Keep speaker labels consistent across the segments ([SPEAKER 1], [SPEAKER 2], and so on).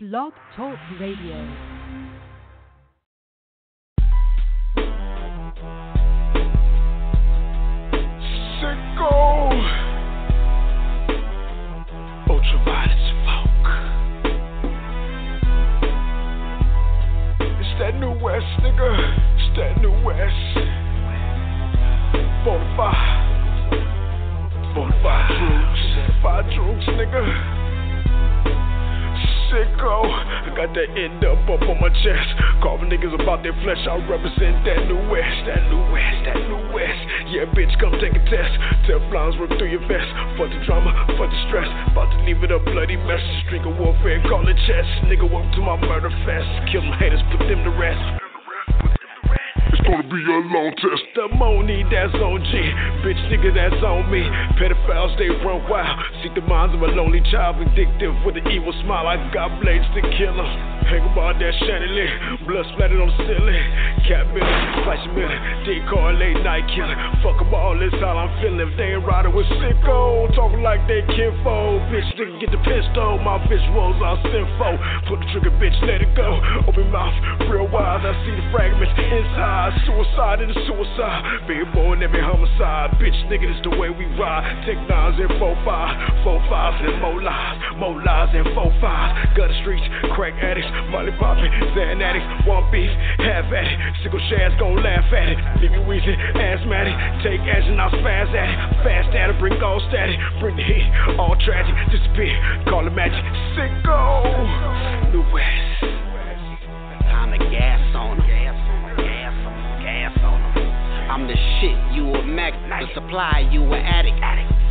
[SPEAKER 1] Blog Talk Radio.
[SPEAKER 2] Nigga. Sicko. I got that end up up on my chest. Carving niggas about their flesh. I represent that new west, that new west, that new west. Yeah, bitch, come take a test. Tell blinds rip through your vest. Fuck the drama, fuck the stress. About to leave it a bloody mess. Drink of warfare, call it chess. Nigga, welcome to my murder fest. Kill them haters, put them to rest be a long test. The money that's on G, bitch nigga that's on me. Pedophiles they run wild, seek the minds of a lonely child, vindictive with an evil smile. I got blades to kill them. Hang about that chandelier, blood splattered on the ceiling. Cat billing, flash a million, decoy late night killing. Fuck them all, that's how I'm feeling. If they ain't riding with sicko, talking like they kinfolk. Bitch nigga get the pistol, my visuals are sinful. Put the trigger, bitch, let it go. Open mouth, real wide, I see the fragments inside suicide and a suicide. Being born every homicide. Bitch, nigga, this the way we ride. Take nines and four five, four fives and more lives, more lives and four fives. Gutter streets, crack addicts, molly popping, Xan addicts. One beef, half at it. Single shads gon' laugh at it. Leave you wheezing, asthmatic. Take action, I'll spaz at it. Fast at it, bring all static. Bring the heat, all tragic. Disappear, call it magic. Sicko, New West.
[SPEAKER 3] Time to gas on. I'm the shit, you a mag. The supply, you a addict.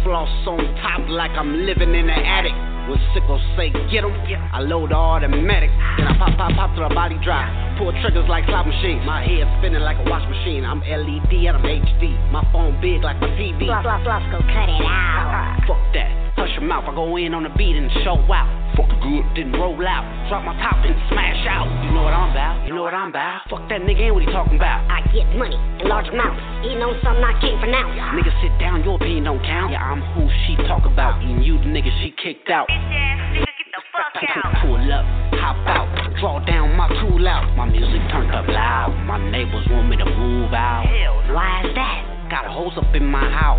[SPEAKER 3] Floss on top like I'm living in an attic. When sickles say get 'em, I load the automatic. Then I pop, pop, pop till the body drop. Pull triggers like slot machines. My head spinning like a wash machine. I'm LED and I'm HD. My phone big like my TV.
[SPEAKER 4] Floss, floss, fluff, go cut it out.
[SPEAKER 3] Fuck that. Hush your mouth, I go in on the beat and show out. Fuck good, then roll out. Drop my top and smash out. You know what I'm about, you know what I'm about. Fuck that nigga ain't what he talking about.
[SPEAKER 4] I get money in large amounts, eating on something I can't pronounce.
[SPEAKER 3] Nigga sit down, your opinion don't count. Yeah, I'm who she talk about, and you the nigga she kicked out. Bitches, get the fuck out. Pull up, hop out, draw down my tool out. My music turned up loud. My neighbors want me to move out.
[SPEAKER 4] Hell, why is that?
[SPEAKER 3] Got a hose up in my house.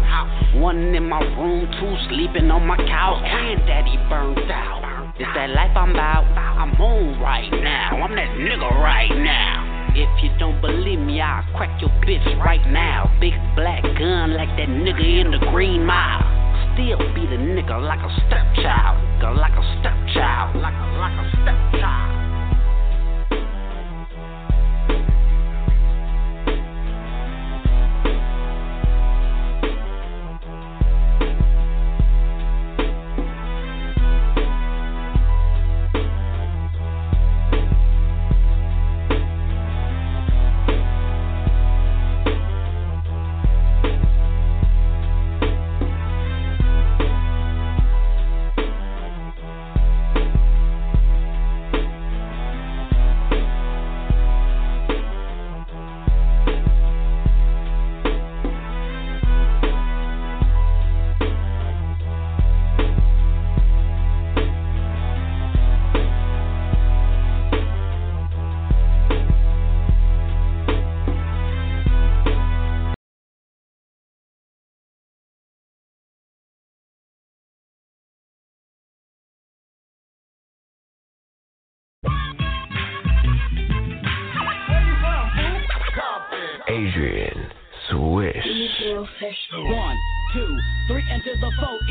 [SPEAKER 3] One in my room, two sleeping on my couch. Granddaddy burned out. It's that life I'm about. I'm on right now. I'm that nigga right now. If you don't believe me, I'll crack your bitch right now. Big black gun like that nigga in the green mile. Still be the nigga like a stepchild. Like a stepchild. Like a, like a stepchild.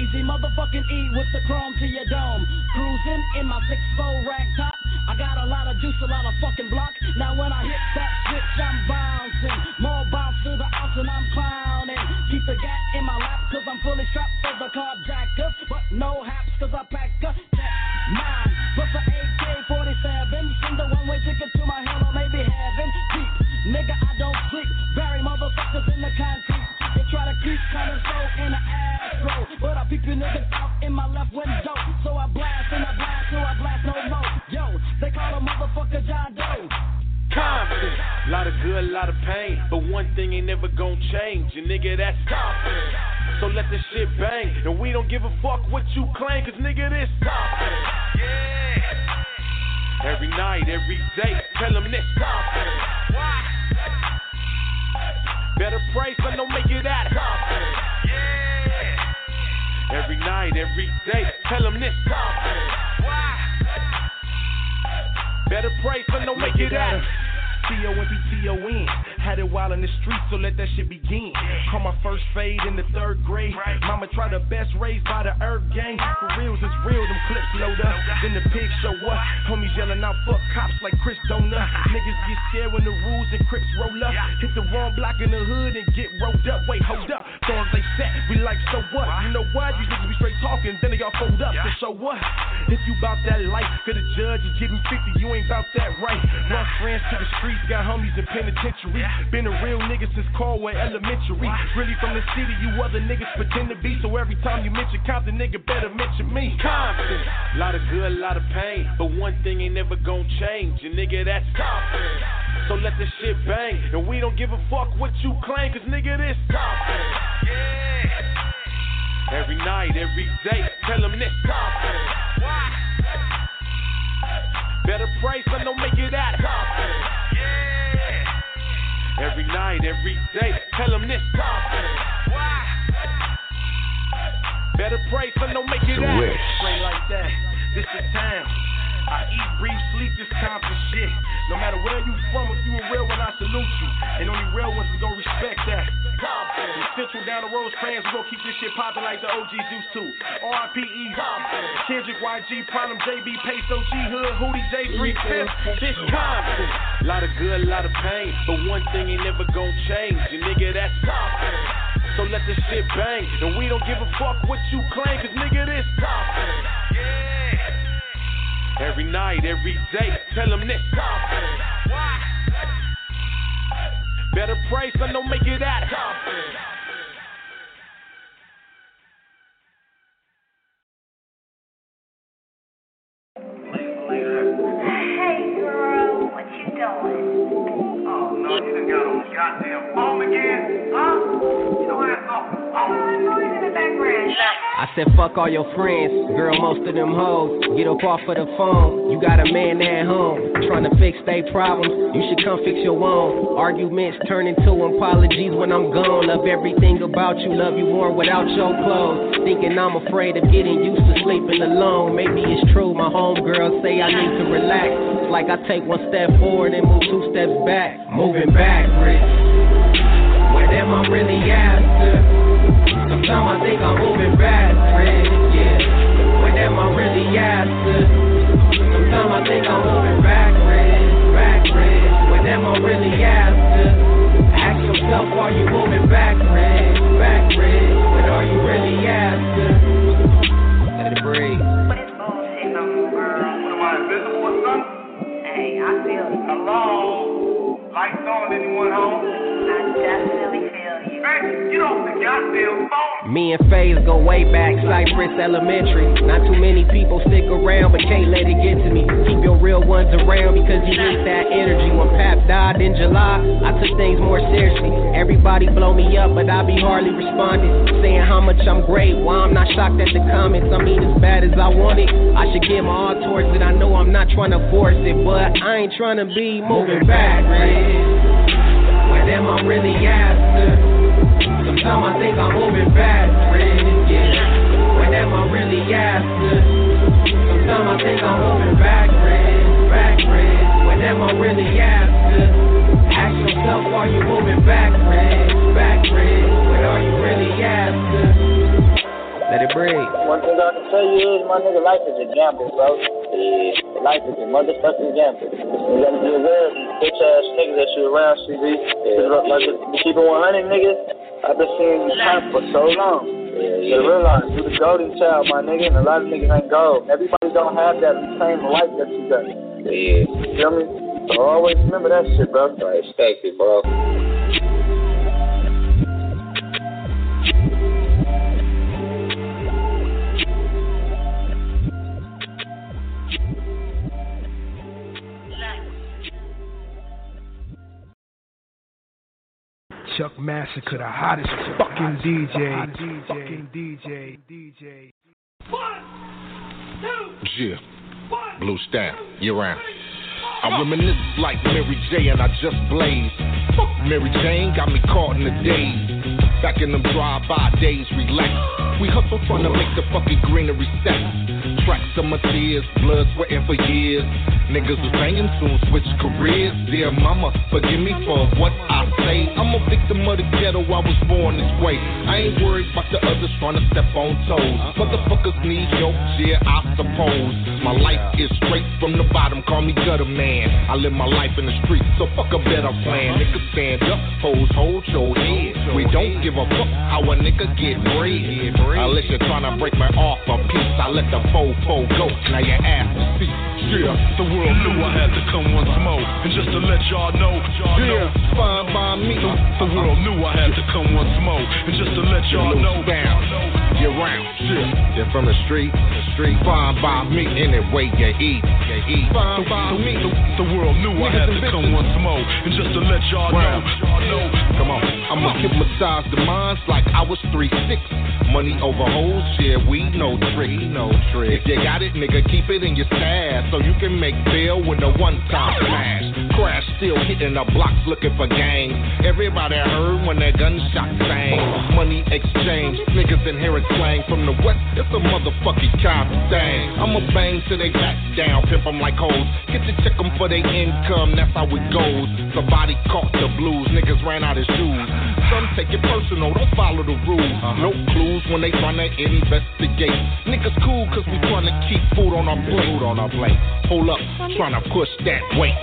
[SPEAKER 5] Easy motherfucking E with the chrome to your dome. Cruising in my six four
[SPEAKER 6] Done got on goddamn phone again? Huh?
[SPEAKER 7] I said, fuck all your friends, girl, most of them hoes. Get up off of the phone, you got a man at home. Trying to fix they problems, you should come fix your own. Arguments turn into apologies when I'm gone. Love everything about you, love you more without your clothes. Thinking I'm afraid of getting used to sleeping alone. Maybe it's true, my homegirls say I need to relax. Like I take one step forward and move two steps back. Moving backwards. Where am I really after? Sometimes I think I'm moving backwards, yeah. When am I really after? Sometimes I think I'm moving backwards, backwards. When am I really after? Ask yourself, are you moving backwards, backwards? When are you really after? Let it breathe.
[SPEAKER 8] But it's bullshit no more, girl.
[SPEAKER 6] Am I, invisible or something?
[SPEAKER 8] Hey, I feel you.
[SPEAKER 6] Hello? Lights on, anyone home?
[SPEAKER 7] Me and FaZe go way back, Cypress Elementary. Not too many people stick around, but can't let it get to me. Keep your real ones around because you need that energy. When Pap died in July, I took things more seriously. Everybody blow me up, but I be hardly responding. Saying how much I'm great, why I'm not shocked at the comments. I mean, as bad as I want it, I should give my all towards it. I know I'm not trying to force it, but I ain't trying to be moving backwards. When am I really after? Sometimes I think I'm moving backwards, yeah. When am I really after? Sometimes I think I'm moving backwards, backwards. When am I really after? Ask yourself, are you moving backwards, backwards? When are you really after? Let it breathe.
[SPEAKER 9] One thing I can tell you is, my nigga, life is a gamble, bro. Yeah, life is a motherfucking gamble. You gotta be aware of these bitch ass niggas that you around, CB. Yeah. Like, to keep it 100, nigga, I've been seeing you pop for so long. Yeah, You realize you the golden child, my nigga, and a lot of niggas ain't gold. Everybody don't have that same life that you got. Yeah. You feel me? So always remember that shit, bro. I respect it, bro.
[SPEAKER 2] Chuck Massacre, the hottest fucking DJ. Fucking DJ. DJ.
[SPEAKER 10] Yeah. Blue Stamp, year round. I reminisce like Mary J and I just blaze. Fuck Mary Jane, got me caught in the days. Back in them drive-by days, relax. We hustle trying to make the fucking greenery set. Tracks of my tears, blood sweating for years. Niggas was banging, soon switch careers. Dear mama, forgive me for what I say. I'm a victim of the ghetto, I was born this way. I ain't worried about the others trying to step on toes. Motherfuckers need help, yeah, I suppose. My life is straight from the bottom, call me gutter man. I live my life in the streets, so fuck a better plan. Uh-huh. Nigga stand up, hoes hold your head. We don't give a fuck how a nigga get bread. Unless you're trying to break me off a piece, I let the fofo go. Now your ass is see.
[SPEAKER 11] Yeah, the world knew I had to come once more. And just to let y'all know, y'all
[SPEAKER 10] Yeah,
[SPEAKER 11] know.
[SPEAKER 10] Me.
[SPEAKER 11] The, world knew I had to come once more. And just to let y'all know,
[SPEAKER 10] down. You're round, shit. You're from the street, the street. Fine by me, anyway you eat, you eat. Fine by me.
[SPEAKER 11] the, the world knew I had to come once more. And just to let y'all know,
[SPEAKER 10] Round.
[SPEAKER 11] know.
[SPEAKER 10] Come on, I'ma hypnotize the minds like I was three six. Money over hoes, yeah, we no trick, no trick. If you got it, nigga, keep it in your stash so you can make bail with a one-time smash. Crash still hitting the blocks looking for gangs. Everybody heard when that gunshot sang. Money exchange, niggas inherit slang from the west. It's a motherfucking kind thing. I'ma bang till they back down, pimp 'em like hoes. Get to check 'em for their income, that's how it goes. Somebody caught the blues, niggas ran out of shoes. Some take it personal, don't follow the rules. Uh-huh. No clues when they tryna investigate. Niggas cool cause we tryna keep food on our plate. Food on our plate. Hold up, tryna push that weight.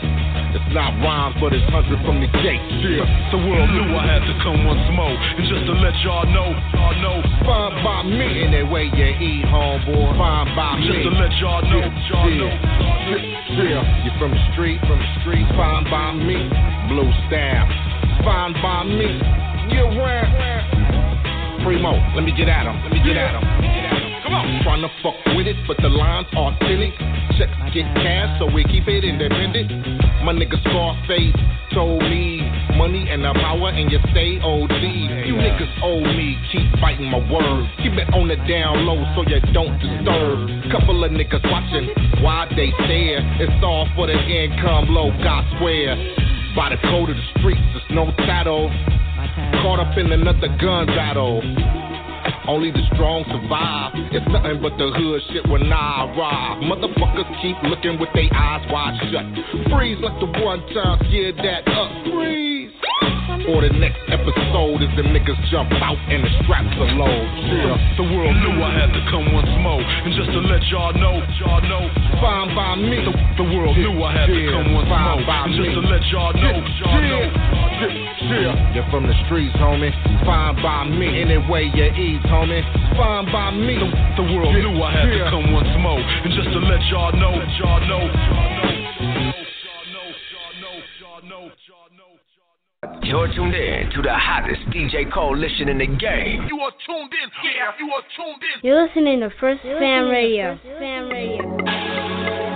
[SPEAKER 10] It's not rhymes, but it's hundred from the gate.
[SPEAKER 11] Yeah, the world knew I had to come once more. And just to let y'all know, y'all know.
[SPEAKER 10] Fine by me, anyway you eat, homeboy. Fine by me.
[SPEAKER 11] Just to let y'all know, y'all know.
[SPEAKER 10] Yeah, you from the street, from the street, fine by me. Blue style, fine by me. Get around. Primo, let me get at him, let me get at him. Come on. Tryna fuck with it, but the line's are authentic. Checks get cash, so we keep it independent. My nigga Scarface told me money and the power, and you stay OD. You niggas owe me, keep fighting my word. Keep it on the down low so you don't disturb. Couple of niggas watching why they stare. It's all for the income low, God swear. By the code of the streets, there's no title. Caught up in another gun battle. Only the strong survive. It's nothing but the hood shit when I arrive. Motherfuckers keep looking with their eyes wide shut. Freeze like the one time, yeah, that up. Freeze. Or the next episode is the niggas jump out and the straps are low.
[SPEAKER 11] Yeah, the world knew I had to come once more. And just to let y'all know, y'all know.
[SPEAKER 10] Fine by me.
[SPEAKER 11] The, the world knew I had to come once
[SPEAKER 10] fine
[SPEAKER 11] more.
[SPEAKER 10] by
[SPEAKER 11] And just to let y'all know, y'all know.
[SPEAKER 10] Yeah, you're from the streets, homie. Fine by me, anyway you eat, homie. Fine by me.
[SPEAKER 11] The, the world
[SPEAKER 10] Yeah,
[SPEAKER 11] knew I had
[SPEAKER 10] yeah.
[SPEAKER 11] to come once more. And just to let y'all know, y'all know, y'all know, y'all know, y'all know, y'all know, y'all know.
[SPEAKER 12] You're tuned in to the hottest DJ coalition in the game.
[SPEAKER 11] You are tuned in. Yeah, you are tuned in.
[SPEAKER 13] You're listening to First Fam Radio. First Fam Radio.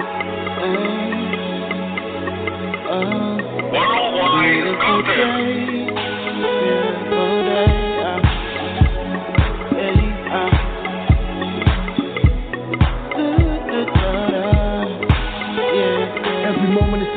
[SPEAKER 14] Every moment in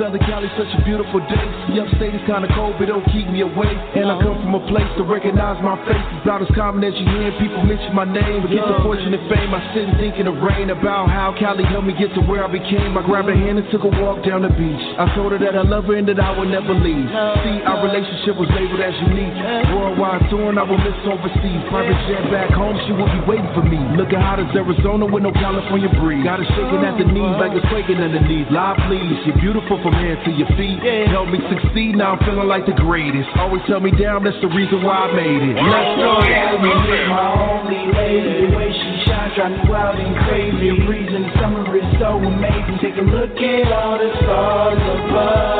[SPEAKER 14] Southern Cali, such a beautiful day. The upstate is kinda cold, but don't keep me away. And I come from a place to recognize my face. It's about as common as you hear people mention my name. But get the fortune and fame, I sit and think in the rain about how Cali helped me get to where I became. I grabbed her hand and took a walk down the beach. I told her that I love her and that I would never leave. See, our relationship was labeled as unique. Worldwide touring, I will miss overseas. Private jet back home, she will be waiting for me. Looking hot as Arizona with no California breeze. Got her shaking at the knees like it's quaking underneath. Live, please. You're beautiful from head to your feet. Help me succeed, now I'm feeling like the greatest. Always tell me down, that's the reason why I made it.
[SPEAKER 15] Let's go, let me meet my only lady. The way she shines drive me wild and crazy. A breeze in the summer is so amazing. Take a look at all the stars above.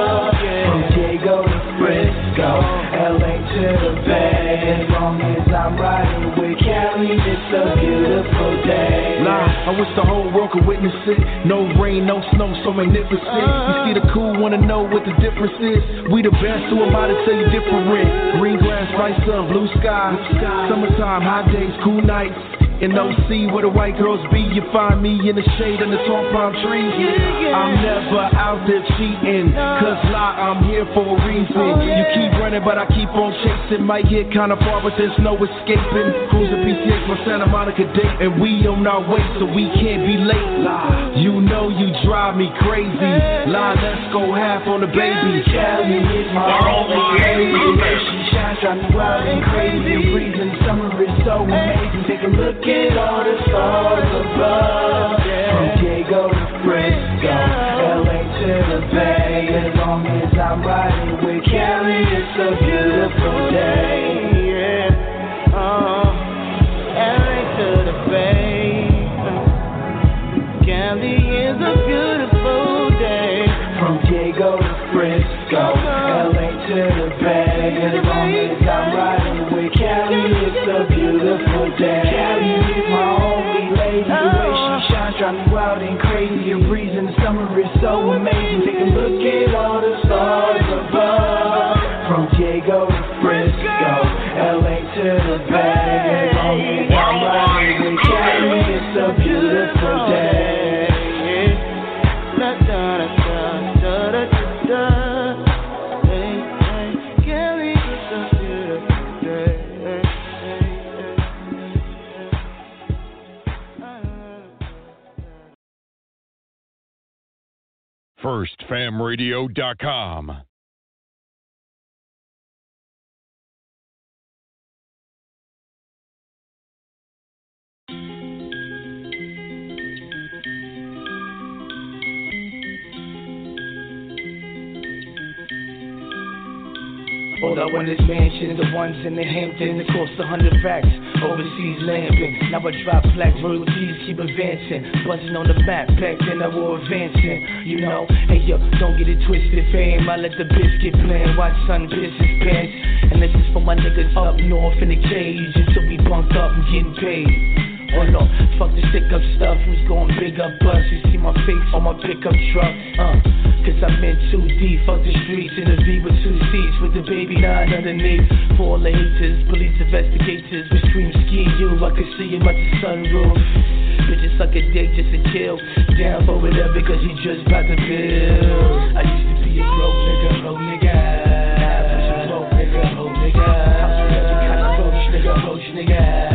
[SPEAKER 14] I wish the whole world could witness it. No rain, no snow, so magnificent. You see the cool, wanna know what the difference is. We the best, who am I to tell you different? Green grass, lights up, blue sky. Summertime, hot days, cool nights.
[SPEAKER 15] In OC where the white girls be, you find me in the shade of the tall palm trees. I'm never out there cheating, cause lie, I'm here for a reason. You keep running, but I keep on chasing. Might get kinda far, but there's no escaping. Cruising PCH for Santa Monica date, and we on our way, so we can't be late. Lie, you know you drive me crazy. Lie, let's go half on the baby.
[SPEAKER 16] Cali is my only lady. The way she drive me wild and crazy. The reason summer is so amazing. Take a look at all the stars above. From Diego to Frisco, LA to the Bay. As long as I'm riding with Cali, it's a beautiful day. Yeah. Uh, LA to the Bay. Cali is a beautiful day. From Diego to Frisco, LA to the As long as I'm riding with Cali, it's a beautiful day. Cali is my only lady. The way she oh. shines, drive me wild and crazy. A breeze in the summer is so amazing. Take a look at all the
[SPEAKER 17] FirstFamRadio.com.
[SPEAKER 16] Hold up on this mansion, the ones in the Hampton, it cost a hundred racks. Overseas lamping, now I drop black royalties, keep advancing. Buzzing on the map, back then I was advancing. You know, hey yo, don't get it twisted, fam. I let the biscuit plan, watch sun his pants. And this is for my niggas up north in the cage, until we bunked up and getting paid. Oh no, fuck the stick up stuff, who's going big up bus? You see my face on my pickup truck, uh. Cause I'm in too deep, fuck the streets in a V with two seats with the baby nine underneath. The haters, police investigators, we scream ski you, I can see him at the sunroof. Bitches suck a dick just to kill, down for whatever cause you just about to build. I used to be a broke nigga, broke nigga. A broke nigga, broke nigga. Every kind of roach nigga, roach nigga.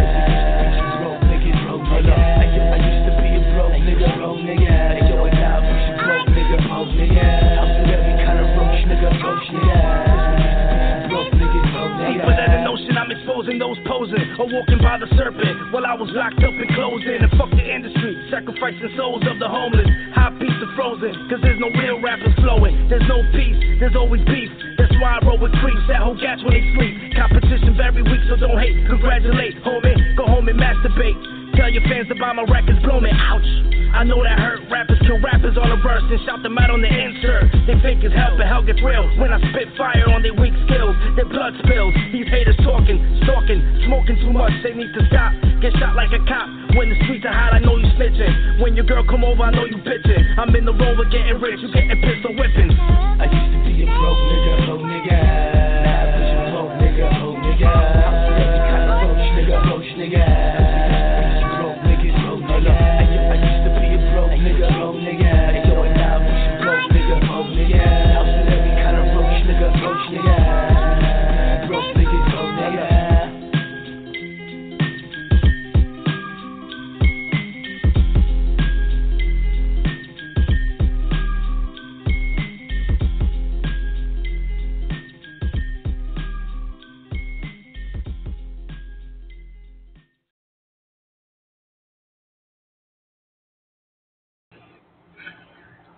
[SPEAKER 14] Exposing those posing or walking by the serpent while I was locked up and closed in. And fuck the industry, sacrificing souls of the homeless. High piece of frozen, cause there's no real rappers flowing. There's no peace, there's always beef. That's why I roll with creeps that hold gas when they sleep. Competition very weak, so don't hate. Congratulate, homie. Go home and masturbate. Tell your fans about my records, blow me, ouch. I know that hurt. Rappers kill rappers on the verse and shout them out on the insert. They fake as hell, but hell gets real. When I spit fire on their weak skills, their blood spills. These haters talking, stalking, smoking too much, they need to stop. Get shot like a cop. When the streets are hot, I know you snitching. When your girl come over, I know you bitching. I'm in the rover getting rich, you getting pistol whipping.
[SPEAKER 16] I used to be a broke nigga.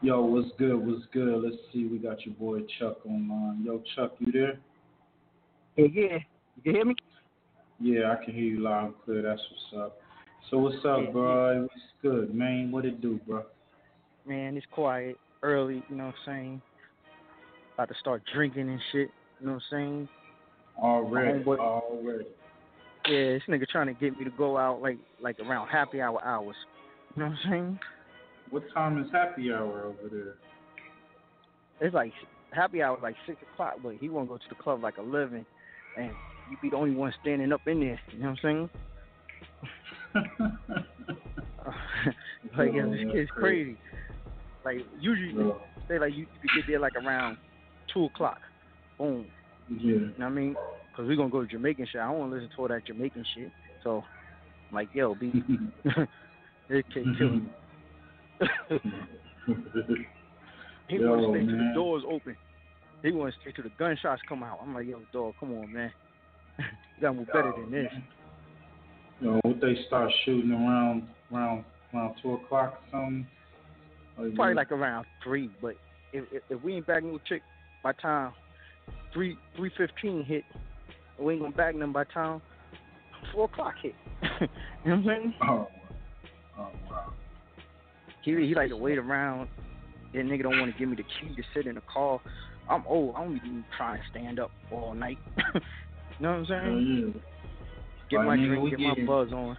[SPEAKER 16] Yo,
[SPEAKER 18] what's good? What's good? Let's see. We got your boy Chuck online. Yo, Chuck, you there?
[SPEAKER 19] Yeah, yeah. You can hear me?
[SPEAKER 18] Yeah, I can hear you loud and clear. That's what's up. So what's up,
[SPEAKER 19] Yeah,
[SPEAKER 18] bro? What's good, man? What it do, bro?
[SPEAKER 19] Man, it's quiet, early, you know what I'm saying? About to start drinking and shit, you know what I'm saying?
[SPEAKER 18] Already,
[SPEAKER 19] homeboy-
[SPEAKER 18] already.
[SPEAKER 19] Yeah, this nigga trying to get me to go out like like around happy hour hours. You know what I'm saying?
[SPEAKER 18] What time is happy hour over there?
[SPEAKER 19] It's like happy hour like six o'clock, but he won't go to the club like eleven and you be the only one standing up in there, you know what I'm saying? like yo, this kid's crazy. Like usually
[SPEAKER 18] Bro.
[SPEAKER 19] they like you, you get there like around two o'clock. Boom.
[SPEAKER 18] Yeah.
[SPEAKER 19] You know what I mean? Cause we're gonna go to Jamaican shit. I don't want to listen to all that Jamaican shit. So, I'm like, yo, B, this kid killing me. He
[SPEAKER 18] Yo,
[SPEAKER 19] want to stay till the
[SPEAKER 18] man.
[SPEAKER 19] doors open. He want to stay till the gunshots come out. I'm like, yo, dog, come on, man. you gotta move better than this.
[SPEAKER 18] You know, would they start shooting around around around two o'clock or something? Oh, or
[SPEAKER 19] Probably
[SPEAKER 18] you-
[SPEAKER 19] like around three, but if if, if we ain't back no chick by time three three fifteen hit, we ain't gonna back them by time four o'clock hit. you know what I'm saying?
[SPEAKER 18] Oh, oh wow.
[SPEAKER 19] He he like to wait around. That nigga don't want to give me the key to sit in the car. I'm old. I don't even try and stand up all night. you know what I'm
[SPEAKER 18] Oh,
[SPEAKER 19] saying?
[SPEAKER 18] yeah.
[SPEAKER 19] Get my drink, get my buzz on,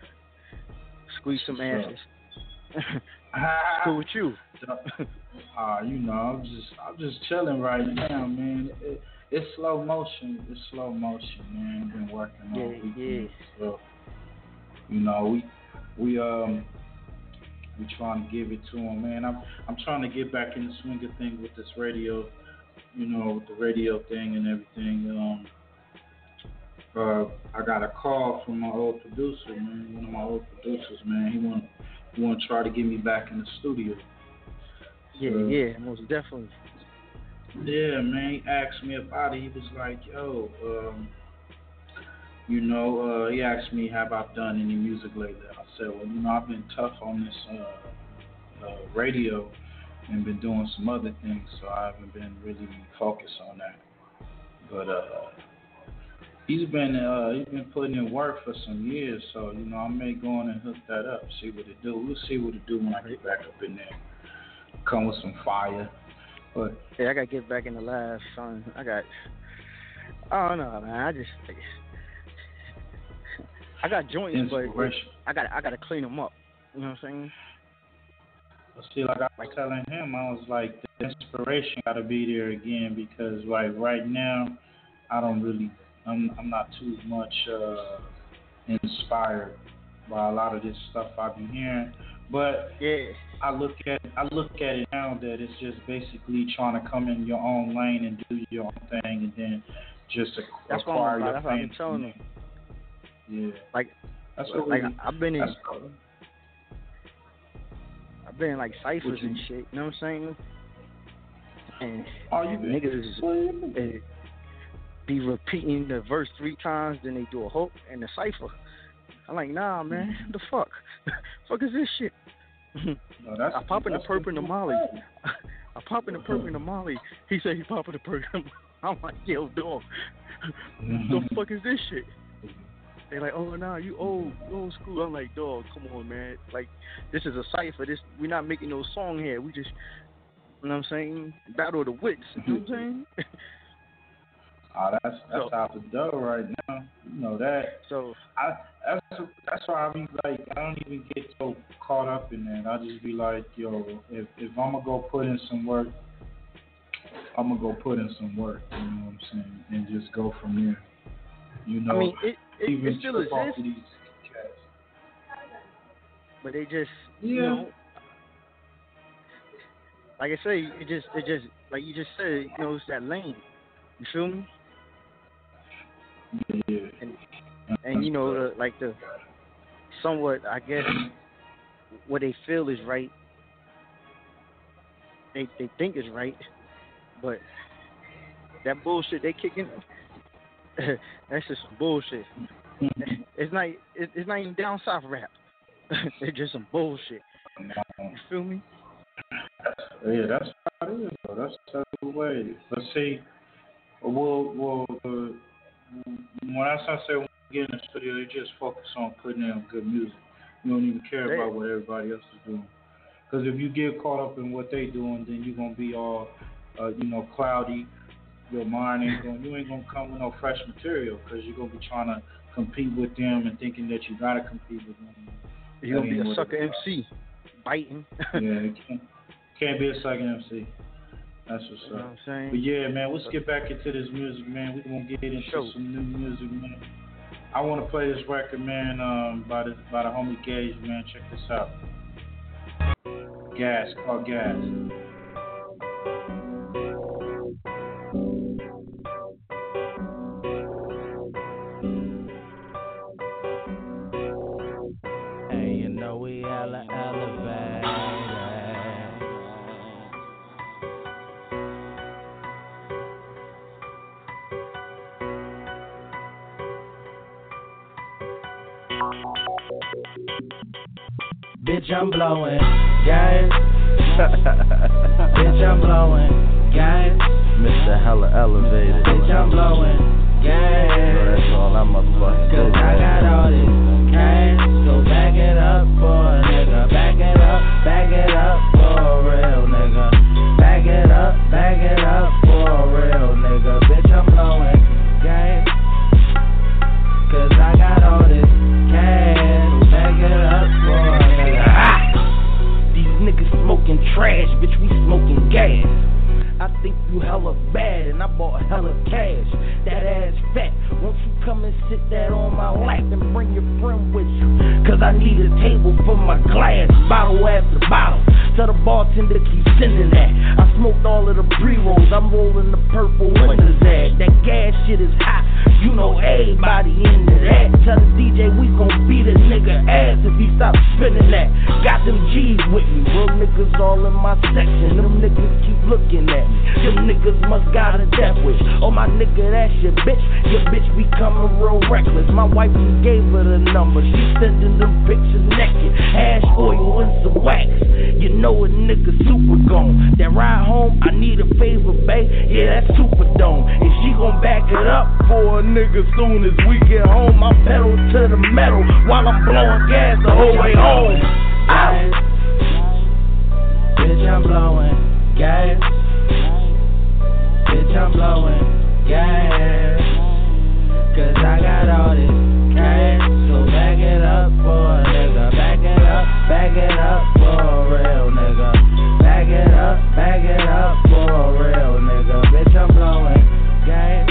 [SPEAKER 19] squeeze some
[SPEAKER 18] What's
[SPEAKER 19] asses. Cool with you?
[SPEAKER 18] Ah, you know, I'm just I'm just chilling right now, man. It, it's slow motion. It's slow motion, man. Been working on
[SPEAKER 19] Yeah,
[SPEAKER 18] weekends, so you know we we um we trying to give it to him, man. I'm I'm trying to get back in the swing of things with this radio, you know, with the radio thing and everything. Um, uh, I got a call from my old producer, man. One of my old producers, man. He want he want to try to get me back in the studio.
[SPEAKER 19] Yeah,
[SPEAKER 18] So-
[SPEAKER 19] yeah, most definitely.
[SPEAKER 18] yeah, man. He asked me about it. He was like, "Yo, um, you know," uh, he asked me, "Have I done any music lately?" I said, "Well, you know, I've been tough on this uh, uh, radio and been doing some other things, so I haven't been really focused on that." But uh, he's been uh, he's been putting in work for some years, so you know, I may go on and hook that up, see what it do. We'll see what it do when I get back up in there. Come with some fire, but.
[SPEAKER 19] Yeah, I gotta get back in the lab, son. I got. I don't know, man. I just. I got joints, but I got I gotta clean them up. You know what I'm saying?
[SPEAKER 18] See, like I was telling him, I was like, the inspiration got to be there again because, like, right now, I don't really, I'm, I'm not too much uh, inspired by a lot of this stuff I've been hearing. But
[SPEAKER 19] yeah,
[SPEAKER 18] I look at, I look at it now that it's just basically trying to come in your own lane and do your own thing, and then just
[SPEAKER 19] That's
[SPEAKER 18] acquire
[SPEAKER 19] I'm
[SPEAKER 18] your
[SPEAKER 19] about. That's what
[SPEAKER 18] fans
[SPEAKER 19] telling
[SPEAKER 18] from
[SPEAKER 19] them.
[SPEAKER 18] there. Yeah,
[SPEAKER 19] Like,
[SPEAKER 18] that's what
[SPEAKER 19] like
[SPEAKER 18] we,
[SPEAKER 19] I've been in, I've been in like ciphers and shit. You know what I'm saying? And
[SPEAKER 18] Oh, you been-
[SPEAKER 19] niggas they eh, be repeating the verse three times, then they do a hook and a cipher. I'm like, nah, man, the fuck, fuck is this shit?
[SPEAKER 18] No,
[SPEAKER 19] I pop in the perp
[SPEAKER 18] what
[SPEAKER 19] and the Molly. I pop in the perp and the Molly. He said he pop in the perp. I'm like, yo, dog, the fuck is this shit? They like, oh nah, you old, you old school. I'm like, dog, come on, man. Like, this is a cipher. This we're not making no song here. We just, you know what I'm saying? Battle of the wits. You know what I'm mm-hmm. saying?
[SPEAKER 18] Oh, that's that's out the door right now. You know that.
[SPEAKER 19] So
[SPEAKER 18] I that's that's why I be like I don't even get so caught up in that. I just be like, yo, if if I'm gonna go put in some work, I'm gonna go put in some work. You know what I'm saying, and just go from there. You know,
[SPEAKER 19] I mean, it it,
[SPEAKER 18] even
[SPEAKER 19] it still exists,
[SPEAKER 18] these cats.
[SPEAKER 19] but they just, you know, like I say, it just, it just, like you just said, you know, it's that lane. You feel me?
[SPEAKER 18] Yeah.
[SPEAKER 19] And and you know, the, like the somewhat, I guess, what they feel is right. They they think is right, but that bullshit they kicking, that's just some bullshit. It's not it, it's not even down south rap. it's just some bullshit. You feel me?
[SPEAKER 18] Yeah, that's how it is. Though. That's way. But see, well, well, uh, when I say when you get in the studio, they just focus on putting out good music. You don't even care about what everybody else is doing. Because if you get caught up in what they doing, then you're gonna be all, uh, you know, cloudy. Your mind ain't going. You ain't gonna come with no fresh material because you're gonna be trying to compete with them and thinking that you gotta compete with them.
[SPEAKER 19] You're gonna be a sucker MC, biting.
[SPEAKER 18] yeah, it can't, can't be a second MC. That's what's
[SPEAKER 19] You know
[SPEAKER 18] up.
[SPEAKER 19] what I'm saying?
[SPEAKER 18] But yeah, man, let's get back into this music, man. We're gonna get into some new music, man. I want to play this record, man, um, by the by the homie Gage, man. Check this out. Gas, called Gas.
[SPEAKER 20] Bitch, I'm blowing gas. Bitch, I'm blowing gas.
[SPEAKER 21] Mr. Hella Elevated.
[SPEAKER 20] Bitch, I'm blowing gas.
[SPEAKER 21] That's all I'm motherfucking
[SPEAKER 20] Cause I got all this cash. So back it up for a nigga. Back it up, back it up hella bad and I bought hella cash. That ass fat. Won't you come and sit that on my lap and bring your friend with you? Cause I need a table for my glass, bottle after bottle. Tell the bartender keep sending that. I smoked all of the pre rolls, I'm rolling the purple windows at. That gas shit is hot, you know everybody into that. Tell the DJ we gon' beat a nigga ass if he stop spinning that. Got them G's with me, niggas all in my section. Them niggas keep looking at me. Them niggas must got a death wish. Oh my nigga, that's your bitch. Your bitch becoming real reckless. My wife just gave her the number. She sending them pictures naked. Ash oil and some wax. You know a nigga super gone. That ride home, I need a favor, babe. Yeah, that's super dome. And she gon' back it up for a nigga soon as we get home, I pedal to the metal while I'm blowing gas the whole way home. Out. Bitch, I'm blowing gas. Bitch, I'm blowing gas. Cause I got all this cash. So back it up for a nigga. Back it up, back it up for a real nigga. Back it up, back it up for a real nigga. Bitch, I'm blowing gas.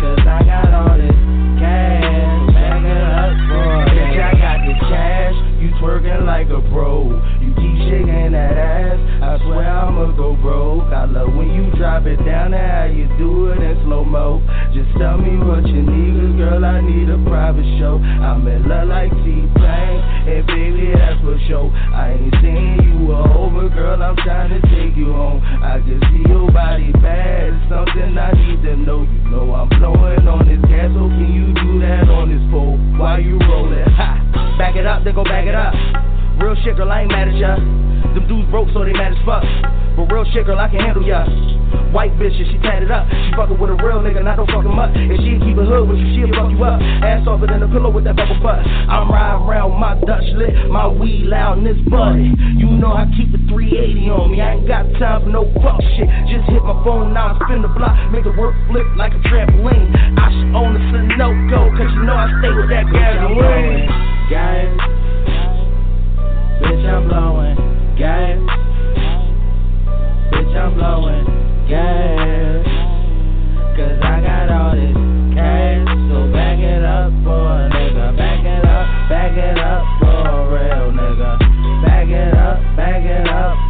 [SPEAKER 20] Cause I got all this cash. Back it up for a Bitch, I got this cash. You twerking like a pro. Shaking that ass. I swear I'ma go broke. I love when you drop it down and how you do it in slow mo. Just tell me what you need, cause girl, I need a private show. I'm in love like T-Pain, and baby, that's for sure. I ain't saying you a over, girl, I'm trying to take you home. I can see your body bad, it's something I need to know. You know I'm blowing on this gas, so can you do that on this pole while you rolling? Ha! Back it up, then go back it up. Real shit, girl, I ain't mad at ya. Them dudes broke, so they mad as fuck. But real shit, girl, I can handle ya. White bitch, and she tatted up. She fucking with a real nigga, not no fucking mutt. If she keep it hood with you, she'll fuck you up. Ass softer than a pillow with that bubble butt. I'm riding around my Dutch lit, my weed loud and this buddy. You know I keep the 380 on me. I ain't got time for no fuck shit. Just hit my phone now, I spin the block, make the work flip like a trampoline. I should own a Sunoco, cause you know I stay with that gasoline. Gas. Bitch, I'm blowing gas. Bitch, I'm blowing gas. Cause I got all this cash. So back it up for a nigga. Back it up, back it up for a real nigga. Back it up, back it up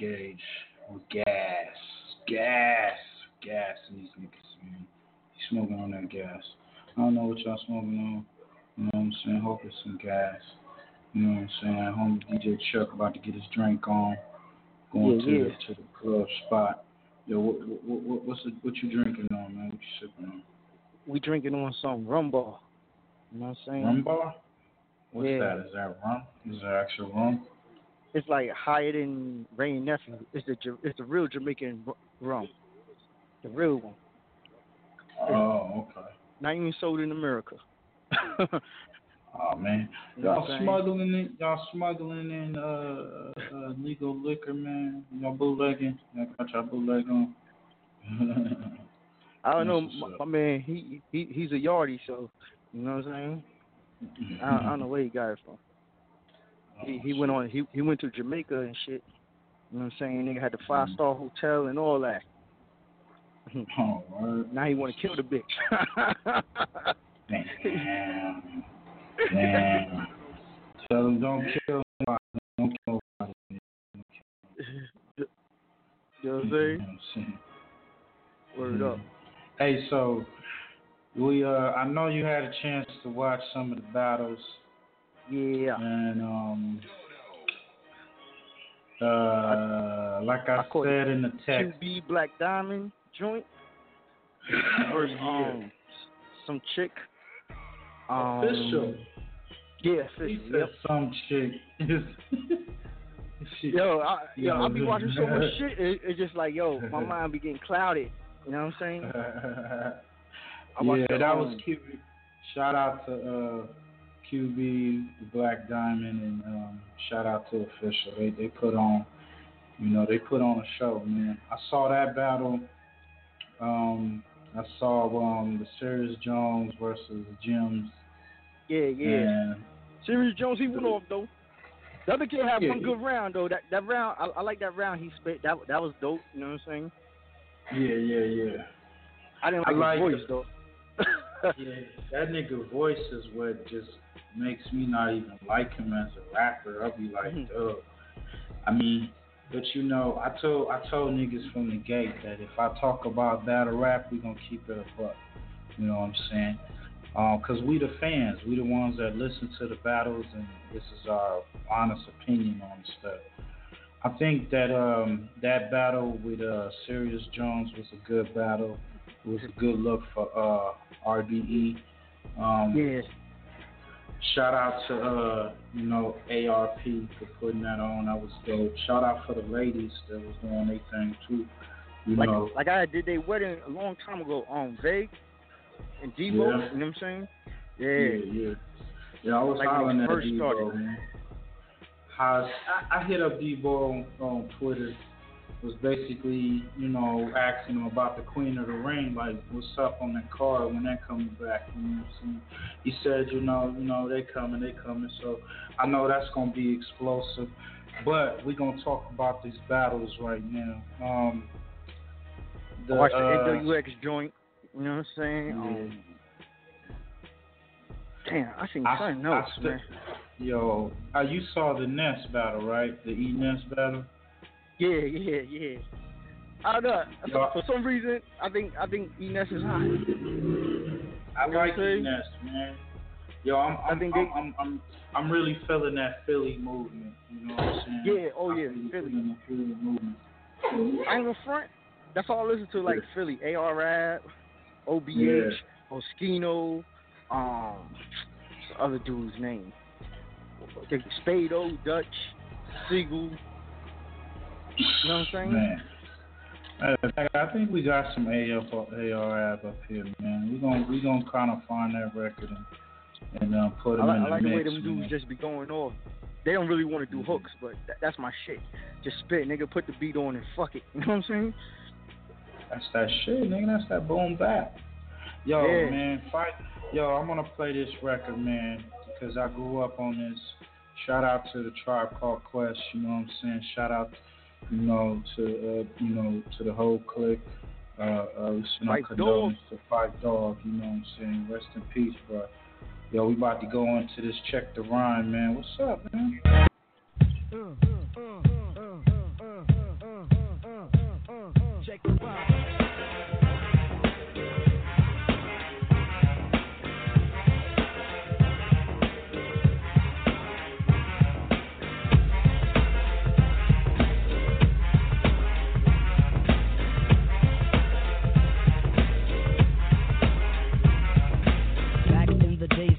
[SPEAKER 18] was your boy Gage with gas, gas, gas in these niggas, man. He's smoking on that gas. I don't know what y'all smoking on. You know what I'm saying? Hope it's some gas. You know what I'm saying? Homie DJ Chuck about to get his drink on, going
[SPEAKER 19] Yeah,
[SPEAKER 18] to
[SPEAKER 19] yeah.
[SPEAKER 18] the to the club spot. Yo, what, what, what what's the, what you drinking on, man? What you sipping on?
[SPEAKER 19] We drinking on some rum bar. You know what I'm saying?
[SPEAKER 18] Rum bar? What's
[SPEAKER 19] Yeah.
[SPEAKER 18] that? Is that rum? Is that actual rum?
[SPEAKER 19] It's like higher than Wray and Nephew. It's the it's the real Jamaican rum, the real one.
[SPEAKER 18] Oh, okay.
[SPEAKER 19] Not even sold in America.
[SPEAKER 18] Oh man,
[SPEAKER 19] You know
[SPEAKER 18] y'all smuggling in, y'all smuggling in uh, uh legal liquor, man. Y'all bootlegging. Y'all got y'all bootleg on.
[SPEAKER 19] I don't know, my, my man. He he he's a yardie, so you know what I'm saying. I, I don't know where he got it from. He he went on he he went to Jamaica and shit. You know what I'm saying? Nigga had the five star hotel and all that.
[SPEAKER 18] Oh, word.
[SPEAKER 19] Now he want to kill the bitch.
[SPEAKER 18] Damn. Damn. Tell them don't kill nobody. Don't kill nobody.
[SPEAKER 19] you know what I'm saying? Word up.
[SPEAKER 18] Hey, so we uh I know you had a chance to watch some of the battles.
[SPEAKER 19] Yeah.
[SPEAKER 18] And um uh like I,
[SPEAKER 19] caught
[SPEAKER 18] said in the text
[SPEAKER 19] QB Black Diamond joint versus um some chick. Um,
[SPEAKER 18] Official.
[SPEAKER 19] Yeah,
[SPEAKER 18] He
[SPEAKER 19] official.
[SPEAKER 18] said
[SPEAKER 19] Yep.
[SPEAKER 18] some chick.
[SPEAKER 19] Yo, I, yo, I be watching so much shit. It, it's just like, yo, my mind be getting clouded. You know what I'm saying? I
[SPEAKER 18] yeah, that was
[SPEAKER 19] um,
[SPEAKER 18] QB. Shout out to uh, QB, the Black Diamond, and um, shout out to Official. They they put on, you know, they put on a show, man. I saw that battle. Um, I saw um the Serius Jones versus Jims.
[SPEAKER 19] Yeah, yeah. Serius Jones, he went off though. The other kid had
[SPEAKER 18] Yeah,
[SPEAKER 19] one good round though. That that round, I, I like that round he spit. That that was dope. You know what I'm saying?
[SPEAKER 18] yeah, yeah, yeah.
[SPEAKER 19] I didn't
[SPEAKER 18] I
[SPEAKER 19] like,
[SPEAKER 18] like
[SPEAKER 19] his voice though.
[SPEAKER 18] yeah, that nigga voice is what just makes me not even like him as a rapper. I'll be like, duh. I mean, but you know, I told I told niggas from the gate that if I talk about battle rap, we gonna keep it a buck. You know what I'm saying? Um, Cause we the fans, we the ones that listen to the battles, and this is our honest opinion on stuff. I think that um, that battle with uh, Serius Jones was a good battle. It was a good look for uh, RBE. Um,
[SPEAKER 19] yeah.
[SPEAKER 18] Shout out to uh, you know ARP for putting that on. That was dope. Shout out for the ladies that was doing their thing too. You
[SPEAKER 19] Like
[SPEAKER 18] know,
[SPEAKER 19] like I did their wedding a long time ago on Vague and Debo.
[SPEAKER 18] Yeah.
[SPEAKER 19] You know what I'm saying? Yeah.
[SPEAKER 18] yeah, yeah. Yeah, I was
[SPEAKER 19] Like
[SPEAKER 18] hollering at Debo, man. I, I hit up Debo on, on Twitter. Was basically, you know, asking him about the Queen of the Ring, like, what's up on that card when that coming back? You know He said, you know, you know, they coming, they coming. So I know that's gonna be explosive. But we're gonna talk about these battles right now. Um,
[SPEAKER 19] I watched the
[SPEAKER 18] uh,
[SPEAKER 19] NWX joint. You know what I'm saying? Um, damn, I seen
[SPEAKER 18] I-
[SPEAKER 19] something
[SPEAKER 18] I st-
[SPEAKER 19] man.
[SPEAKER 18] Yo, uh, you saw the Ness battle, right? The E Ness battle.
[SPEAKER 19] Yeah, yeah, yeah. I don't know.
[SPEAKER 18] Yo,
[SPEAKER 19] For some reason, I think I think Enes is hot.
[SPEAKER 18] I like
[SPEAKER 19] I'm
[SPEAKER 18] Ness, man. Yo, I'm I'm,
[SPEAKER 19] think
[SPEAKER 18] I'm,
[SPEAKER 19] they-
[SPEAKER 18] I'm I'm I'm really feeling that Philly movement. You know what I'm saying?
[SPEAKER 19] Yeah, oh yeah,
[SPEAKER 18] I'm really
[SPEAKER 19] Philly.
[SPEAKER 18] feeling the Philly movement.
[SPEAKER 19] I ain't gonna front. That's all I listen to, like Philly, AR Rap, OBH,
[SPEAKER 18] Yeah.
[SPEAKER 19] Oskino, um, what's the other dude's name? The Spado, Dutch, Sigel. You know what I'm saying?
[SPEAKER 18] Man. I think we got some AF AR app up here, man. We gonna we gonna kind of find that record and and uh, put
[SPEAKER 19] I
[SPEAKER 18] them
[SPEAKER 19] like,
[SPEAKER 18] in
[SPEAKER 19] I
[SPEAKER 18] the
[SPEAKER 19] like the way them
[SPEAKER 18] man.
[SPEAKER 19] dudes just be going off. They don't really want to do hooks, but that, that's my shit. Just spit, nigga. Put the beat on and fuck it. You know what I'm saying?
[SPEAKER 18] That's that shit, nigga. That's that boom bap. Yo,
[SPEAKER 19] Yeah.
[SPEAKER 18] man, fight. Yo, I'm gonna play this record, man, because I grew up on this. Shout out to the Tribe Called Quest. You know what I'm saying? Shout out, you know, to uh, you know to the whole clique. Uh, uh, we send
[SPEAKER 19] Fight
[SPEAKER 18] condolences to Phife Dawg. You know what I'm saying? Rest in peace, bro. Yo, we about to go into this check the rhime, man. What's up, man?
[SPEAKER 5] Check the vibe.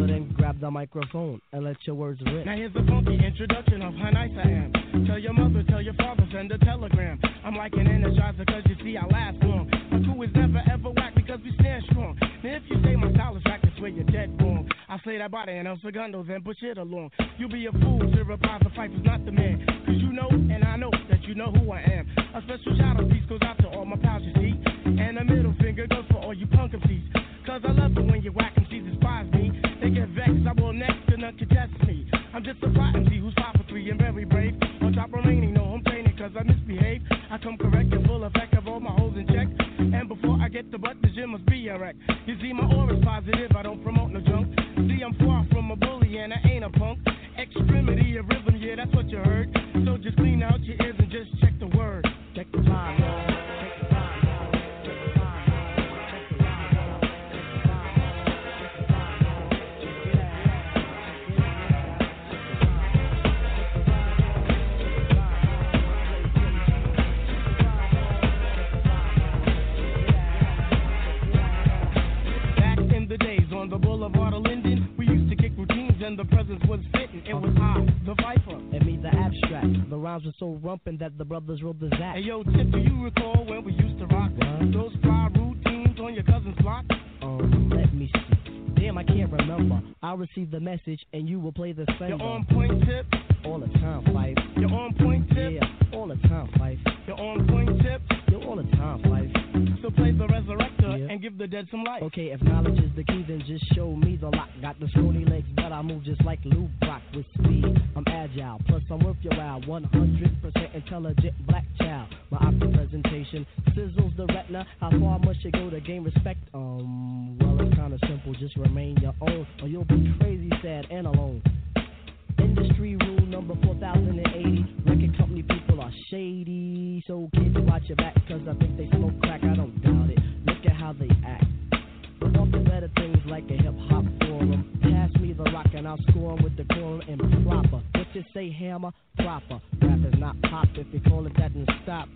[SPEAKER 11] So then grab the microphone and let your words rip.
[SPEAKER 22] Now here's a funky introduction of how nice I am. Tell your mother, tell your father, send a telegram. I'm like an energizer cause you see I last long. My crew is never ever whack because we stand strong. Now if you say my style is whack, it's where you're dead wrong. I say that body and El Segundo, then push it along. You'll be a fool to reply the fight is not the man. Cause you know, and I know that you know who I am. A special shout out piece goes out to all my pals, you see. And a middle finger goes for all you punk MCs. Cause I love it when you whack MCs despise me. They get vexed, I will next to none contest me. I'm just a MC who's five for three and very brave. On top of remaining, no home training cause I misbehave. I come correct and full effect of all my holes in check. And before I get the butt, the gym must be a wreck. You see, my aura's positive, I don't promote no junk. See, I'm far from a bully and I ain't a punk. Extremity of rhythm, yeah, that's what you heard. So just clean out your ears
[SPEAKER 11] abstract. The rhymes were so rumpin' that the brothers wrote the zap.
[SPEAKER 22] Hey yo, Tip, do you recall when we used to rock those fly routines on your cousin's block?
[SPEAKER 11] Um, let me see. Damn, I can't remember. I'll receive the message and you will play the same.
[SPEAKER 22] You're on point, Tip.
[SPEAKER 11] All the time, Phife.
[SPEAKER 22] You're on point, Tip.
[SPEAKER 11] Yeah, all the time, Phife.
[SPEAKER 22] You're on point, Tip.
[SPEAKER 11] You're all the time, Phife.
[SPEAKER 22] And give the dead some life.
[SPEAKER 11] Okay, if knowledge is the key, then just show me the lock. Got the scrawny legs, but I move just like Lou Brock with speed. I'm agile, plus I'm worth your while. 100% intelligent black child. My optic presentation sizzles the retina. How far must you go to gain respect? Um, well, it's kinda simple. Just remain your own, or you'll be crazy, sad, and alone. Industry rule number 4080. Record company people are shady. So kids, watch your back, cause I think they smoke crack. I don't doubt it. How they act. Off better things like a hip hop forum. Pass me the rock and I'll score with the quorum and proper. What you say, hammer? Proper. Rap is not pop. If you call it that, then stop.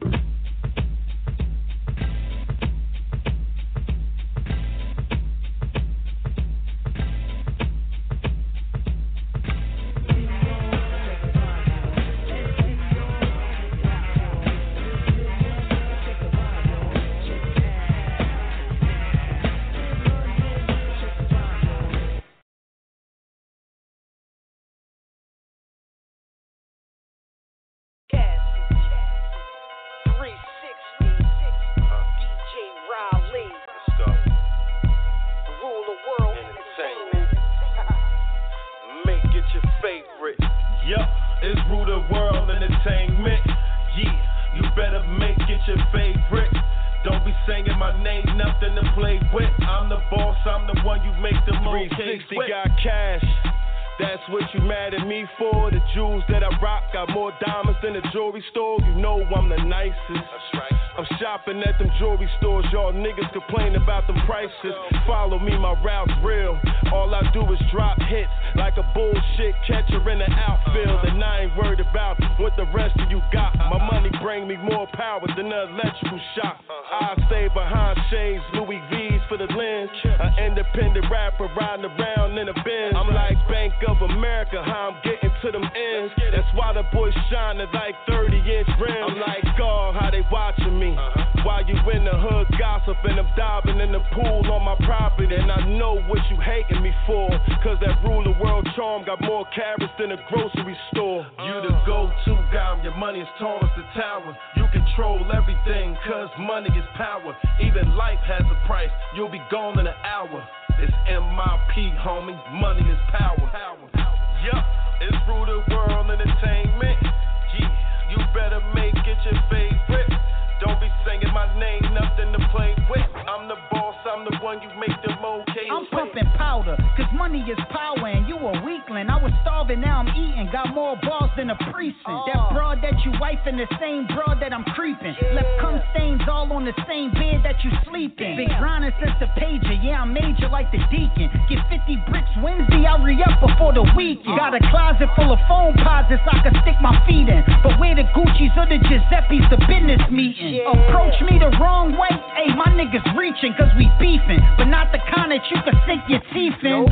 [SPEAKER 23] Left cum stains all on the same bed that you sleep in. Been grinding since the pager, yeah, I'm major like the deacon. Get 50 bricks Wednesday me, I re up before the weekend. Got a closet full of phone posits I can stick my feet in. But where the Gucci's or the Giuseppe's, the business meeting. Approach me the wrong way, hey, my niggas reaching, cause we beefing. But not the kind that you can sink your teeth in.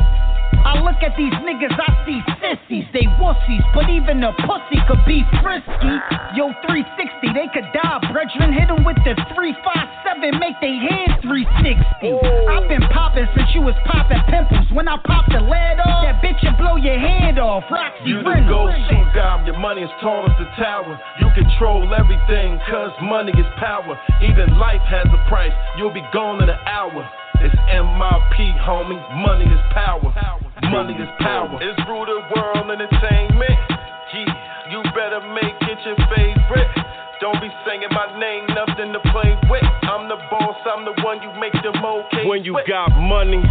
[SPEAKER 23] I look at these niggas, I see sissies, they wussies, but even a pussy could be frisky. Yo, 360, they could die, brethren. Hit them with the 357, make they head 360. I've been popping since you was popping pimples. When I pop the lead off, that bitch will blow your head off. Roxy
[SPEAKER 6] You the
[SPEAKER 23] Reynolds.
[SPEAKER 6] go-to guy, your money is tall as the tower. You control everything, cause money is power. Even life has a price, you'll be gone in an hour. It's MIP, homie, money is power. Money is power. It's Rooted World Entertainment. Yeah, you better make it your favorite. Don't be singing my name, nothing to play with. I'm the boss, I'm the one you make okay.
[SPEAKER 11] When you got money,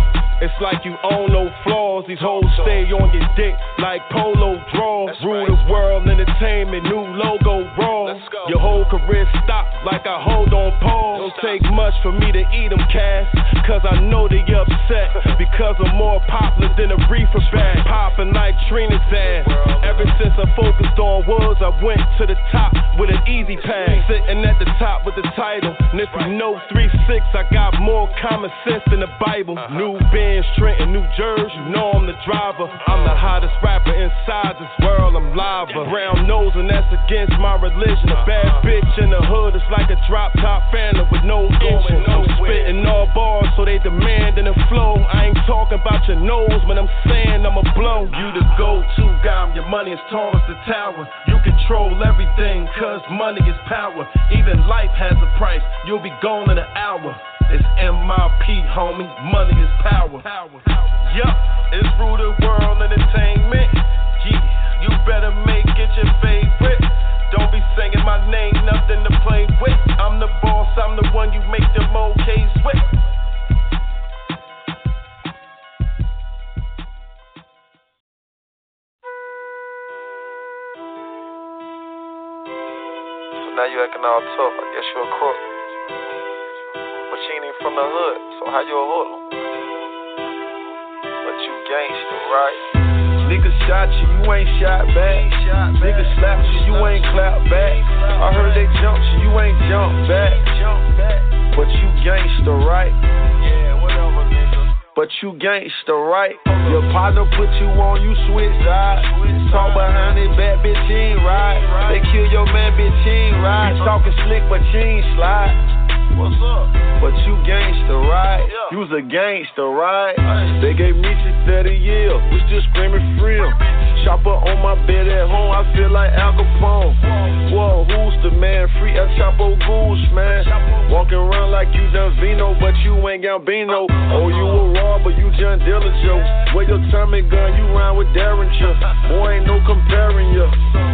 [SPEAKER 11] it's like you own no flaws. These hoes stay on your dick like polo draws. Rule the world, entertainment, new logo raw. Your whole career stopped like I hold on pause. Don't take much for me to eat them cash, cause I know they upset. Because I'm more popular than a reefer bag. Popping like Trina's ass. Ever since I focused on words, I went to the top with an easy pass. Sitting at the top with the title. And if you know 3 6, I got more common sense in the Bible. Uh-huh. New Benz, Trenton, New Jersey, you know I'm the driver. I'm the uh-huh. hottest rapper inside this world, I'm lava. Brown nose, and that's against my religion. A bad uh-huh. bitch in the hood is like a drop top phantom with no engine. I'm spitting all bars, so they demanding the flow. I ain't talking about your nose, but I'm saying I'ma blow.
[SPEAKER 6] You the go-to guy, your money is tall as the tower. You control everything, cause money is power. Even life has a price, you'll be gone in an hour. It's MIP, homie, money is power. Yup, it's Rooted World Entertainment. Yeah, you better make it your favorite. Don't be singing my name, nothing to play with. I'm the boss, I'm the one you make them okay with.
[SPEAKER 24] Now you acting all tough. I guess you a crook. From the hood, so how you a hoodlum? But you gangster, right?
[SPEAKER 6] Niggas shot you, you ain't shot back. Niggas slapped you, you ain't clap back. I heard they jumped you, you ain't jump back. But you gangster, right? yeah But you gangster, right? Your partner put you on, you switch sides. Talk behind his back, bitch, he ain't right. They kill your man, bitch, he ain't right. Talking slick, but you ain't slide. What's up? But you gangster, right? You was a gangster, right? They gave me 30 years, we still screaming freedom. Chopper on my bed at home, I feel like Al Capone. Whoa, who's the man? Free El Chapo Goose, man. Walking around like you done Vino, but you ain't Gambino. Uh-huh. Oh, you a robber, you John Dillinger. Where your Tommy gun, you round with Derringer. Boy, ain't no comparing ya.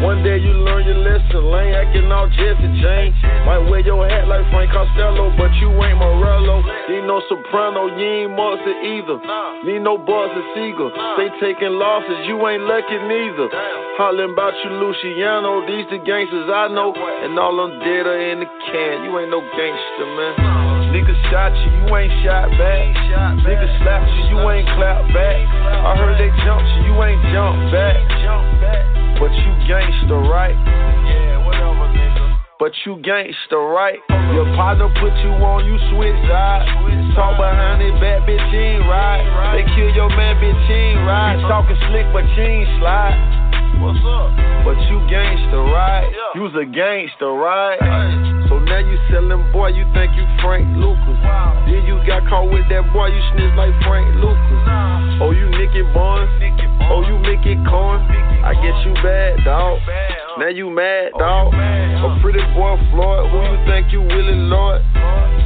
[SPEAKER 6] One day you learn your lesson, lane acting all Jesse James. Might wear your hat like Frank Costello, but you ain't Morello. You ain't no soprano, you ain't Marcy either. Need no buzz or Seagull. They taking losses, you ain't lucky neither. Hollering about you, Luciano. These the gangsters I know, and all them dead are in the can. You ain't no gangster, man. Niggas shot you, you ain't shot back. Niggas slapped you, you ain't clap back. I heard they jumped you, you ain't jumped back. But you gangster, right? But you gangster, right? Your partner put you on, you switch sides. Talk behind his back, bitch, he ain't right. They kill your man, bitch, he ain't right. Talking slick, but you ain't slide. What's up? But you gangster, right? You was a gangster, right? So now you selling boy, you think you Frank Lucas. Then you got caught with that boy, you snitch like Frank Lucas. Oh, you Nicky Barnes. Oh, you Mickey Corn. I guess you bad, dog. Now you mad, dog. Oh, A pretty boy Floyd, who you think you Willie Lloyd?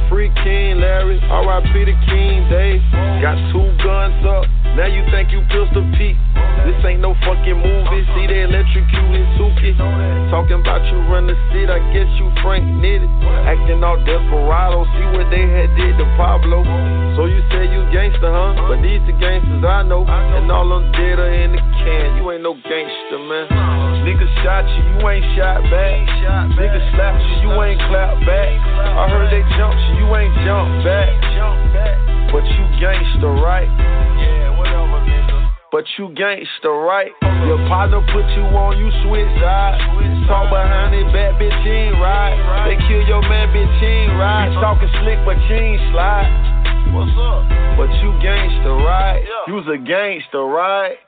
[SPEAKER 6] Free King Larry, R.I.P. the King Dave. Got two guns up, now you think you Pistol Pete. This ain't no fucking movie, see they electrocuting Tookie. Talking about you run the seat, I guess you Frank Nitti. Acting all desperado, see what they had did to Pablo. So you say you gangster, huh? But these the gangsters I know, and all them dead are in the can. You ain't no gangster, man. Niggas shot you, you ain't shot back. Nigga slapped you, you ain't clap back. I heard they jumped you, you ain't jump back. But you gangster, right? But
[SPEAKER 25] but you gangster, right? Your partner put you on, you switch sides. Talk behind it, bad bitch, he ain't right. They kill your man, bitch, he ain't right. Talking slick, but you ain't slide. What's up? But you gangster, right? You's a gangster, right?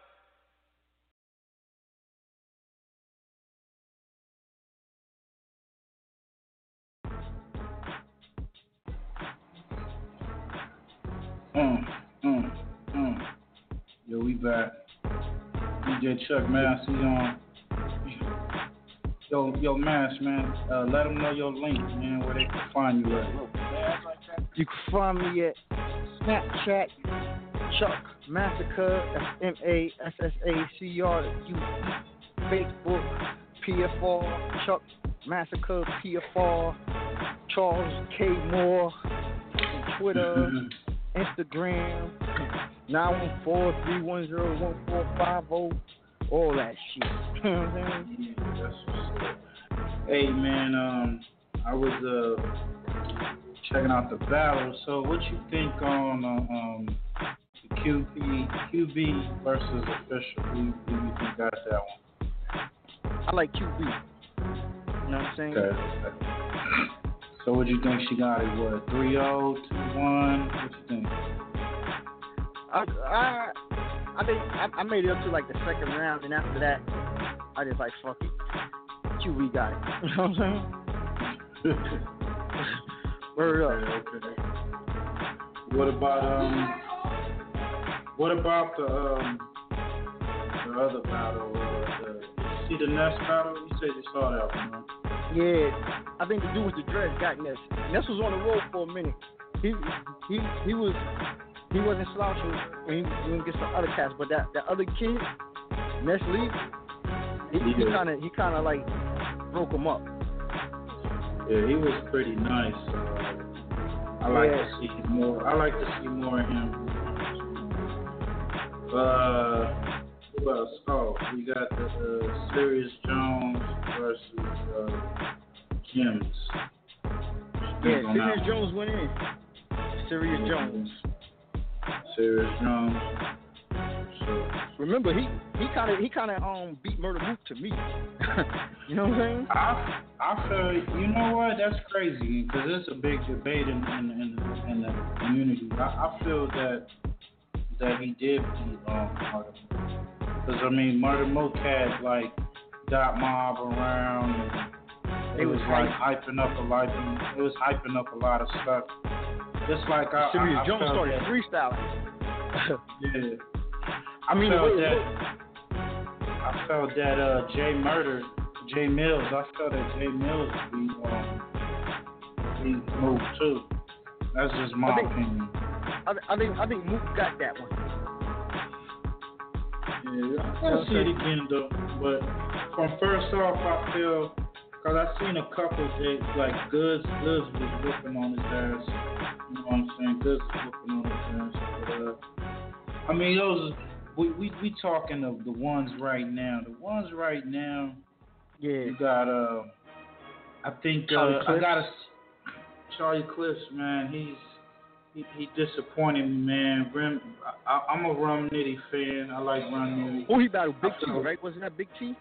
[SPEAKER 18] Mm, mm, mm. Yo, we back. DJ Chuck Mass, he on. Yo, yo, Mass, man. Uh, let them know your link, man, where they can find you at.
[SPEAKER 19] You can find me at Snapchat, Chuck Massacure, that's M A S S A C R U. Facebook, PFR, Chuck Massacure, PFR, Charles K. Moore, Twitter, Instagram, 914-310-1450, all that shit. You know what I'm saying?
[SPEAKER 18] Yeah, that's what's up. Hey, man, um, I was uh checking out the battle. So, what you think on uh, um the QB QB versus official? Who, who you think got that one?
[SPEAKER 19] I like QB. You know what I'm saying?
[SPEAKER 18] Okay. So, what do you think she got it? What 3-0, 2-1? What you think?
[SPEAKER 19] I I I think I, I made it up to like the second round, and after that, I just like fuck it. QB got it. You know what I'm saying? Word up.
[SPEAKER 18] Okay. What about um? What about the um? The other battle? Uh, the, see the next battle? You said you saw that one. Huh?
[SPEAKER 19] Yeah, I think the dude with the dreads got Ness. Ness was on the road for a minute. He he he was he wasn't slouching when he, he gets some other cats, but that that other kid, Ness Lee, he he kind of he kind of like broke him up.
[SPEAKER 18] Yeah, he was pretty nice. Uh, I like
[SPEAKER 19] Yeah.
[SPEAKER 18] to see more. I like to see more of him. Uh, who else? Oh, we got the uh, Serius Jones versus uh, Jims.
[SPEAKER 19] Yeah,
[SPEAKER 18] Serius.
[SPEAKER 19] Jones went in. Serius Jones.
[SPEAKER 18] Serius Jones. So,
[SPEAKER 19] Remember, he he kind of he kind of um beat Murder Mook to me. you know what I'm saying?
[SPEAKER 18] I I feel you know what that's crazy because it's a big debate in in, in, in the community. I, I feel that that he did beat um Murder because I mean Murder Mook had like Dot Mob around and it
[SPEAKER 19] It
[SPEAKER 18] was
[SPEAKER 19] was
[SPEAKER 18] like hyping up a lot. It was hyping up a lot of stuff. Just like I,
[SPEAKER 19] Serius
[SPEAKER 18] I, I
[SPEAKER 19] Jones
[SPEAKER 18] felt
[SPEAKER 19] started
[SPEAKER 18] that-
[SPEAKER 19] freestyling.
[SPEAKER 18] yeah.
[SPEAKER 19] I mean, I
[SPEAKER 18] felt
[SPEAKER 19] wait,
[SPEAKER 18] that,
[SPEAKER 19] wait.
[SPEAKER 18] I felt that uh, Jay Murder, Jay Mills, I felt that Jay Mills be um, be moved too. That's just my
[SPEAKER 19] I think-
[SPEAKER 18] opinion.
[SPEAKER 19] I, I think I think Mook got that one.
[SPEAKER 18] Yeah, I gotta see it again though. But from first off, I feel because I seen a couple that like Goodz, Goodz was whipping on his ass. You know what I'm saying? Goodz was whipping on his ass. But, uh, I mean, those we we we talking of the ones right now. The ones right now.
[SPEAKER 19] Yeah.
[SPEAKER 18] You got uh, I think uh, I got to Charlie Clips man. He's he, he disappointed me, man. Rim, I, I'm a Rum Nitty fan. I like Rum Nitty.
[SPEAKER 19] Who he battled? Big T, right? Wasn't that Big T?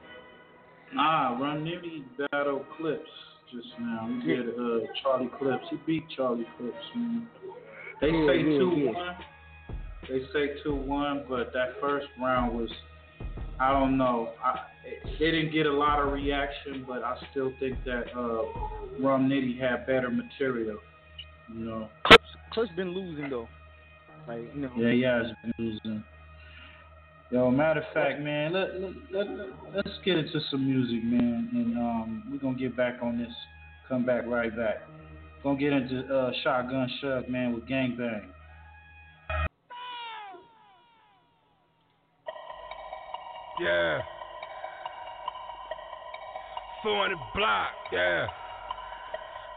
[SPEAKER 18] Nah, Rum Nitty battled Clips just now. He
[SPEAKER 19] Yeah.
[SPEAKER 18] did uh, Charlie Clips. He beat Charlie Clips, man. They
[SPEAKER 19] Yeah,
[SPEAKER 18] say
[SPEAKER 19] yeah,
[SPEAKER 18] two
[SPEAKER 19] yeah.
[SPEAKER 18] one. They say two one, but that first round was I don't know. I, it, they didn't get a lot of reaction, but I still think that uh, Rum Nitty had better material. You know.
[SPEAKER 19] Clips Clips been losing though. Like you know.
[SPEAKER 18] Yeah, he has been losing. Yo, matter of fact, man, let, let, let, let's get into some music, man, and um, we're gonna get back on this. Come back right back. Gonna get into uh, Shotgun Suge, man, with Gangbang.
[SPEAKER 26] Yeah. 400 block, yeah.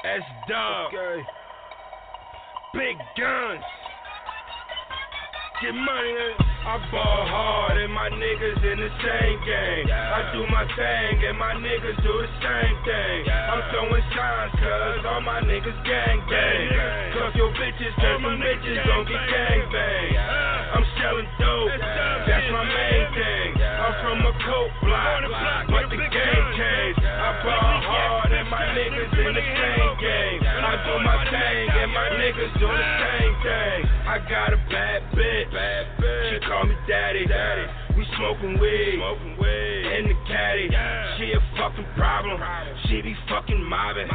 [SPEAKER 26] S Dub. Okay. Big guns. Get money. I ball hard and my niggas in the same game. I do my thing and my niggas do the same thing. I'm throwing signs cause all my niggas gang bang. Cause your bitches, cause some bitches gon' get gang bang. I'm selling dope, that's my main thing. I'm from a coke block, but the game changed. I ball hard my niggas in the same game. I do my thing and my niggas do the same thing. I got a bad bitch, she call me daddy. We smoking weed, Smoking weed. in the caddy. She a fucking problem. She be fucking mobbing.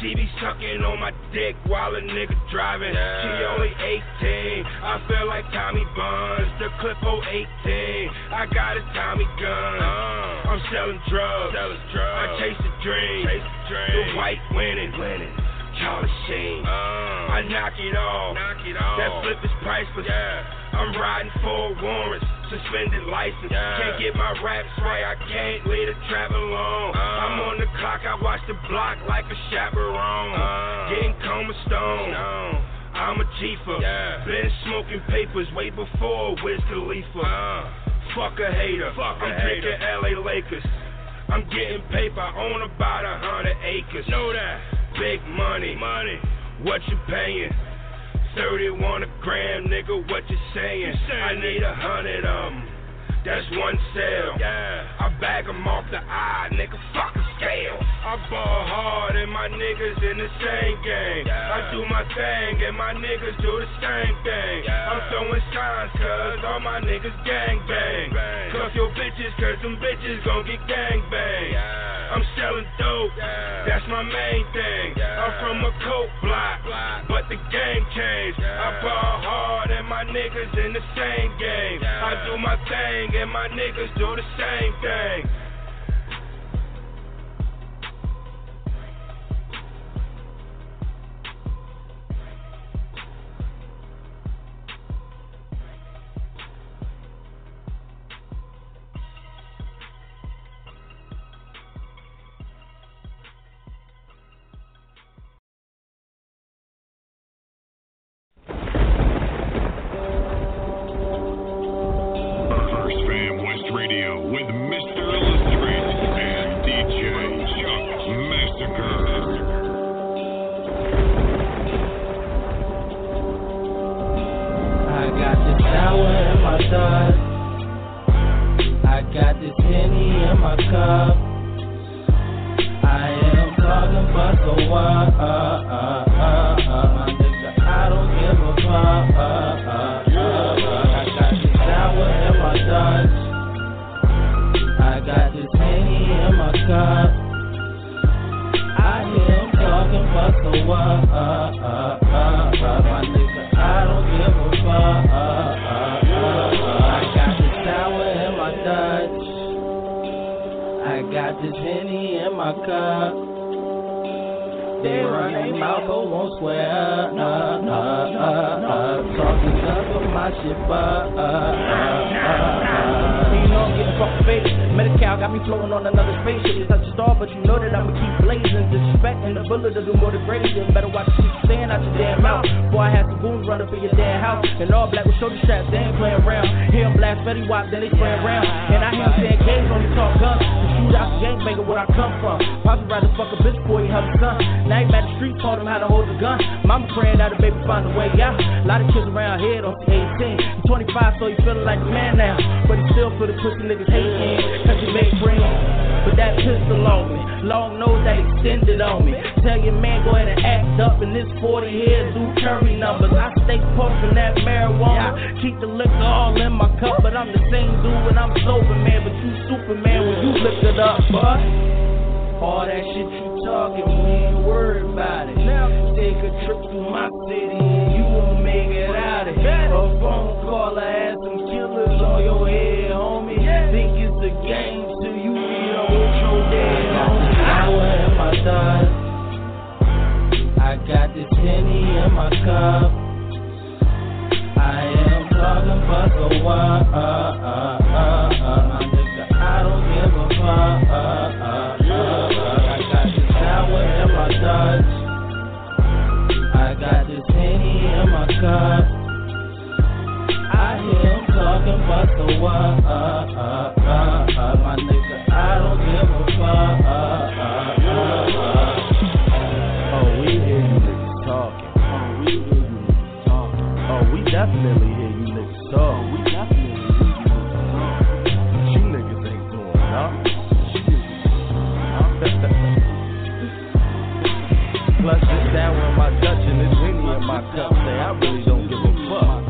[SPEAKER 26] She be sucking on my dick while a nigga driving. She only 18. I feel like Tommy Buns. The clip 018. I got a Tommy gun. Uh. I'm selling drugs. I chase the dream. The white winning. Charlie Sheen. Uh. I knock it off. That flip is priceless. I'm riding for warrants, suspended license. Can't get my raps right, I can't leave the trap alone. Uh. I'm on the clock, I watch the block like a chaperone. Uh. Getting coma stone. I'm a chiefer. Been smoking papers way before Wiz Khalifa. Fuck a hater. Fuck I'm picking LA Lakers. I'm getting paper, I own about a hundred acres. Know that. Big money. Money. What you paying? 31 a gram, nigga, what you saying? I need a hundred of them. That's one sale. Yeah. I bag 'em off the eye, nigga, fuck scale. I ball hard and my niggas in the same game. I do my thing and my niggas do the same thing. I'm throwing signs cause all my niggas gang bang. Cuff your bitches cause them bitches gon' get gang bang. I'm selling dope, that's my main thing. I'm from a coke block, but the game changed. I ball hard and my niggas in the same game. I do my thing and my niggas do the same thing.
[SPEAKER 20] Dad, homie. In my. I got this penny in my cup. I am talking about the what? My nigga, I don't give a fuck. I got this sour in my thoughts. I got this penny in my cup. I hear him the? Uh, uh, uh, uh. My nigga,
[SPEAKER 7] Oh, definitely hear you niggas talk. Oh, oh, we definitely hear you niggas talk. You niggas ain't doing nothing. Plus, it's with my Dutch and it's my cup. I really don't give a fuck.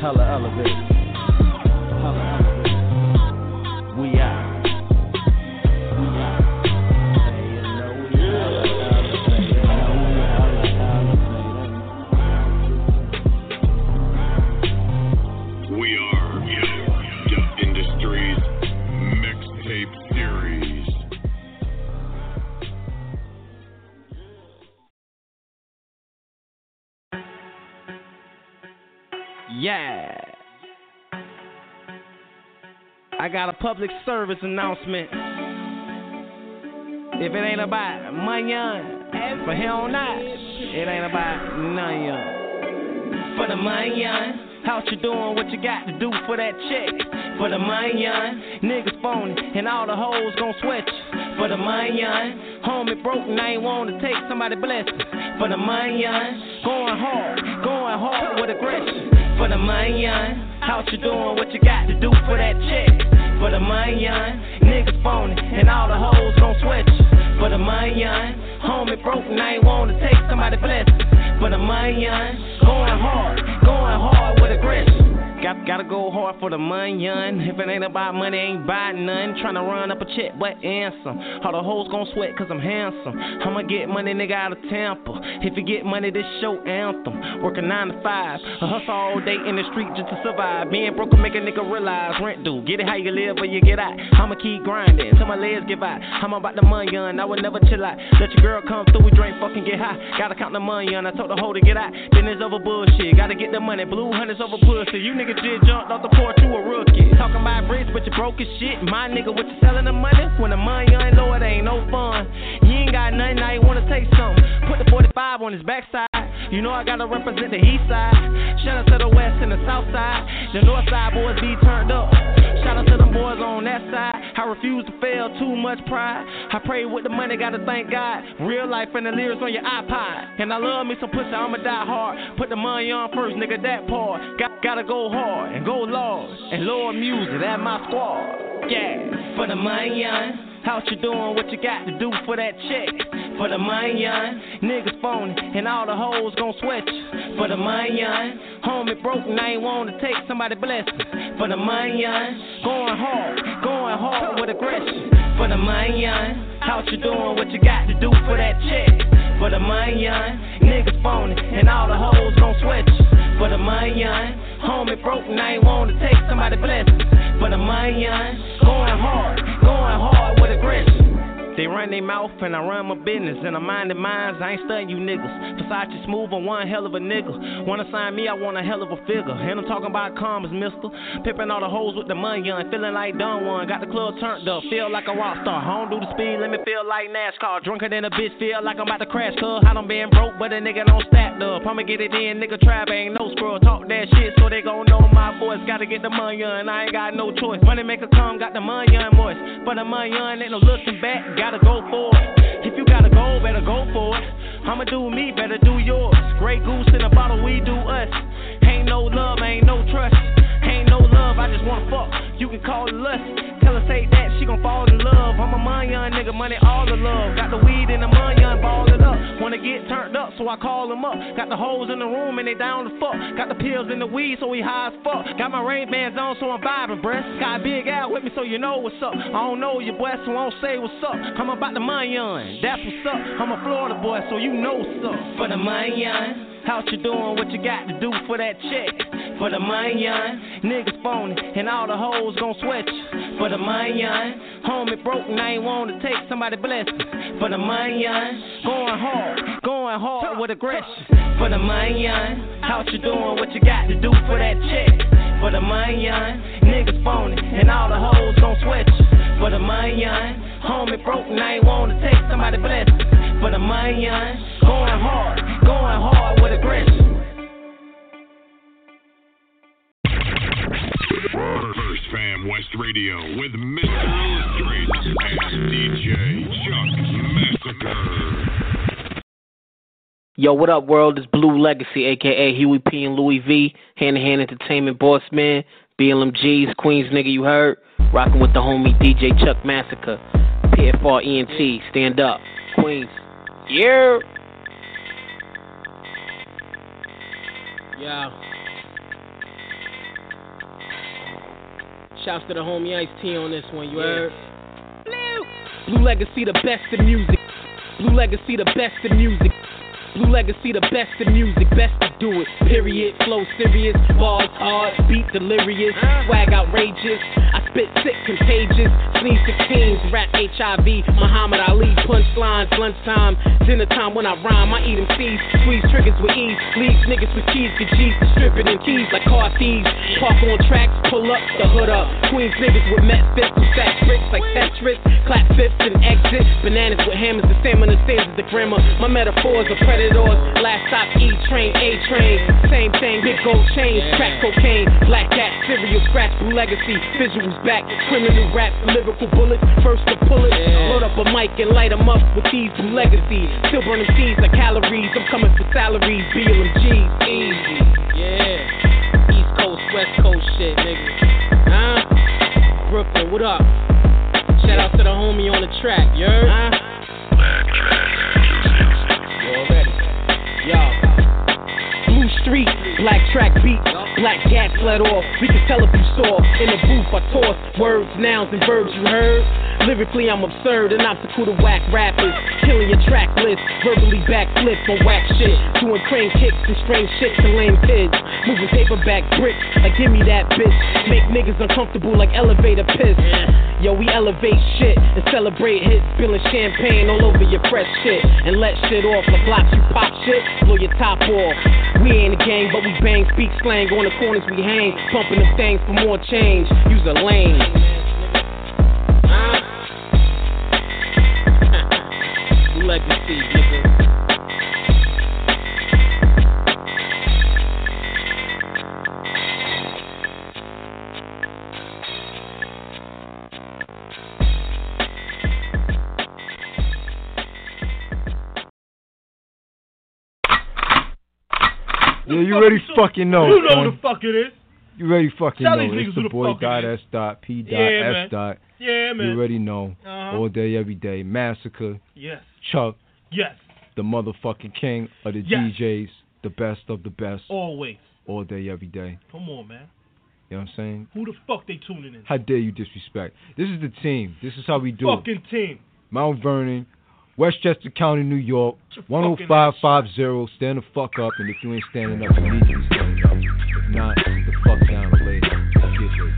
[SPEAKER 7] Hella elevated. Got a public service announcement. If it ain't about money, for hell not, it ain't about none. For the money, how you doing? What you got to do for that check? For the money, niggas phony and all the hoes gon' sweat you. For the money, homie broke and I ain't wanna take somebody blessing. For the money, going hard, going hard with aggression. For the money, how you doing? What you got to do for that check? For the money, niggas phony, and all the hoes gon' you. For the money, homie broke and I ain't wanna take somebody blessing. For the money, going hard, going hard with aggression. Got, gotta go hard for the money, young. If it ain't about money, ain't buying none. Tryna run up a check, but answer. All the hoes gon' sweat cause I'm handsome. I'ma get money, nigga, out of Tampa. If you get money, this show anthem. Working 9 to 5. A hustle all day in the street just to survive. Being broke will make a nigga realize rent due. Get it how you live or you get out. I'ma keep grinding till my legs give out. I'm about the money, young. I would never chill out. Let your girl come through, we drink, fucking get high. Gotta count the money, young. I told the hoe to get out. Then it's over bullshit. Gotta get the money. Blue hunters over pussy. You niggas just jumped off the porch, you a rookie. Talking about bricks, but you broke as shit. My nigga, what you selling the money? When the money ain't low, it ain't no fun. You ain't got nothing, now you wanna take something. Put the 45 on his backside. You know I gotta represent the east side. Shout out to the west and the south side. The north side boys be turned up. Shout out to them boys on that side. I refuse to fail, too much pride. I pray with the money, gotta thank God. Real life and the lyrics on your iPod. And I love me some pussy, I'ma die hard. Put the money on first, nigga, that part. Got, gotta go hard and go large. And Lord music, that my squad. Yeah, for the money, how you doing? What you got to do for that check? For the money, young niggas phony, and all the hoes gon' sweat you. For the money, homie broke and I ain't wanna take somebody blessing. For the money, young going hard, going hard with aggression. For the money, how you doing? What you got to do for that check? For the money, young niggas phony, and all the hoes gon' sweat you. For the money, homie broke and I ain't wanna take somebody blessing. For the money, hard, going hard. They run their mouth and I run my business and I mind minding minds. I ain't studying you niggas. Versace smooth on one hell of a nigga. Wanna sign me, I want a hell of a figure. And I'm talking about commas, mister. Pippin' all the hoes with the money on. Feeling like done one. Got the club turned up. Feel like a rock star. I don't do the speed let me Feel like NASCAR. Drunker than a bitch. Feel like I'm about to crash. Cuz I done been broke, but a nigga don't stacked up. I'ma get it in. Nigga trap ain't no screw. Talk that shit so they gon' know my voice. Gotta get the money on. I ain't got no choice. Money make a come. Got the money on voice. For the money on, ain't no looking back. Gotta go for it. If you gotta go, better go for it. I'ma do me, better do yours. Grey goose in a bottle, we do us. Ain't no love, ain't no trust. Ain't no love, I just wanna fuck. You can call it lust. Tell her say that, she gon' fall in love. I'm a money young nigga, money all the love. Got the weed in the money young, ball up. Wanna get turned up, so I call them up. Got the hoes in the room and they down to fuck. Got the pills in the weed, so we high as fuck. Got my rain bands on, so I'm vibing, bruh. Got a big Al with me, so you know what's up. I don't know your boy, so I don't say what's up. I'm about the money young, that's what's up. I'm a Florida boy, so you know what's up. For the money young. How you doing? What you got to do for that check? For the money, young niggas phony, and all the hoes gon' sweat you. For the money, young. homie broke and I ain't wanna take somebody blessing. For the money, young. going hard, going hard with aggression. For the money, young. how you doing? What you got to do for that check? For the money, niggas phony, and all the hoes gon' sweat you. For the money, homie broke and I ain't wanna take somebody blessing. For the money, going hard, going hard with aggression.
[SPEAKER 17] First Fam West Radio with Mr. Illustrated and DJ Chuck Massacure.
[SPEAKER 27] Yo, what up, world? It's Blue Legacy, aka Huey P and Louis V, Hand to Hand Entertainment Boss Man, BLMG's Queens nigga, you heard? Rocking with the homie DJ Chuck Massacure, PFR ENT, stand up, Queens. Yeah.
[SPEAKER 28] Yeah.
[SPEAKER 7] Shouts to the homie Ice T on this one, you heard? Blue. Blue Legacy, the best in music. Blue Legacy, the best in music. Blue Legacy, the best in music, best to do it. Period. Flow serious, bars hard, beat delirious, swag outrageous. I spit sick, contagious. Sneeze 16s, rap HIV, Muhammad Ali, punchlines, lunchtime, dinner time when I rhyme. I eat them seeds, squeeze triggers with ease, leave niggas with keys, get G's, stripping in keys like car thieves. Park on tracks, pull up, the hood up. Queens niggas with met fists who stack bricks like Tetris, clap fifths and exit. Bananas with hammers, the salmon and sands is the grammar. My metaphors are predators. Last stop, E train, A train. Same thing, big gold chains, crack cocaine, black cat, cereal scratch, blue legacy. Visuals back, criminal rap, lyrical bullets. First to pull it, load up a mic and light 'em up with these blue legacy. Still burning seeds like calories. I'm coming for salaries, BLMGs. Easy, yeah. East Coast, West Coast shit, nigga. Huh? Brooklyn, what up? Shout out to the homie on the track, you heard? Huh? Blue street, black track beat, black gas let off. We can tell if you saw. In the booth, I toss words, nouns, and verbs you heard. Lyrically, I'm absurd, an obstacle to whack rappers. Killing your track list, verbally backflip on whack shit. Doing crane kicks and strange shit to lame kids. Moving paperback bricks, like give me that bitch. Make niggas uncomfortable like elevator piss. Yo, we elevate shit and celebrate hits, spilling champagne all over your fresh shit. And let shit off like blocks you pop shit, blow your top off. We ain't a gang, but we bang, speak slang. On the corners we hang, pumping the things for more change. Use a lane. Legacy,
[SPEAKER 29] Yeah, you already fucking know.
[SPEAKER 28] You know who the fuck it is.
[SPEAKER 29] You already fucking
[SPEAKER 28] Tell
[SPEAKER 29] know. It's the
[SPEAKER 28] the
[SPEAKER 29] boy dot. S dot P dot
[SPEAKER 28] Yeah,
[SPEAKER 29] S dot.
[SPEAKER 28] Yeah, man.
[SPEAKER 29] You already know.
[SPEAKER 28] Uh-huh.
[SPEAKER 29] All day, every day. Massacure.
[SPEAKER 28] Yes.
[SPEAKER 29] Chuck.
[SPEAKER 28] Yes.
[SPEAKER 29] The motherfucking king of the
[SPEAKER 28] Yes.
[SPEAKER 29] DJs. The best of the best.
[SPEAKER 28] Always.
[SPEAKER 29] All day, every day.
[SPEAKER 28] Come on, man.
[SPEAKER 29] You know what I'm saying?
[SPEAKER 28] Who the fuck they tuning in?
[SPEAKER 29] How dare you disrespect? This is the team. This is how we do it.
[SPEAKER 28] Fucking team.
[SPEAKER 29] Mount Vernon, Westchester County, New York,
[SPEAKER 28] your fucking
[SPEAKER 29] 10550. Stand the fuck up, and if you ain't standing up, you need to be standing up. If not, the fuck down and lay down. Get your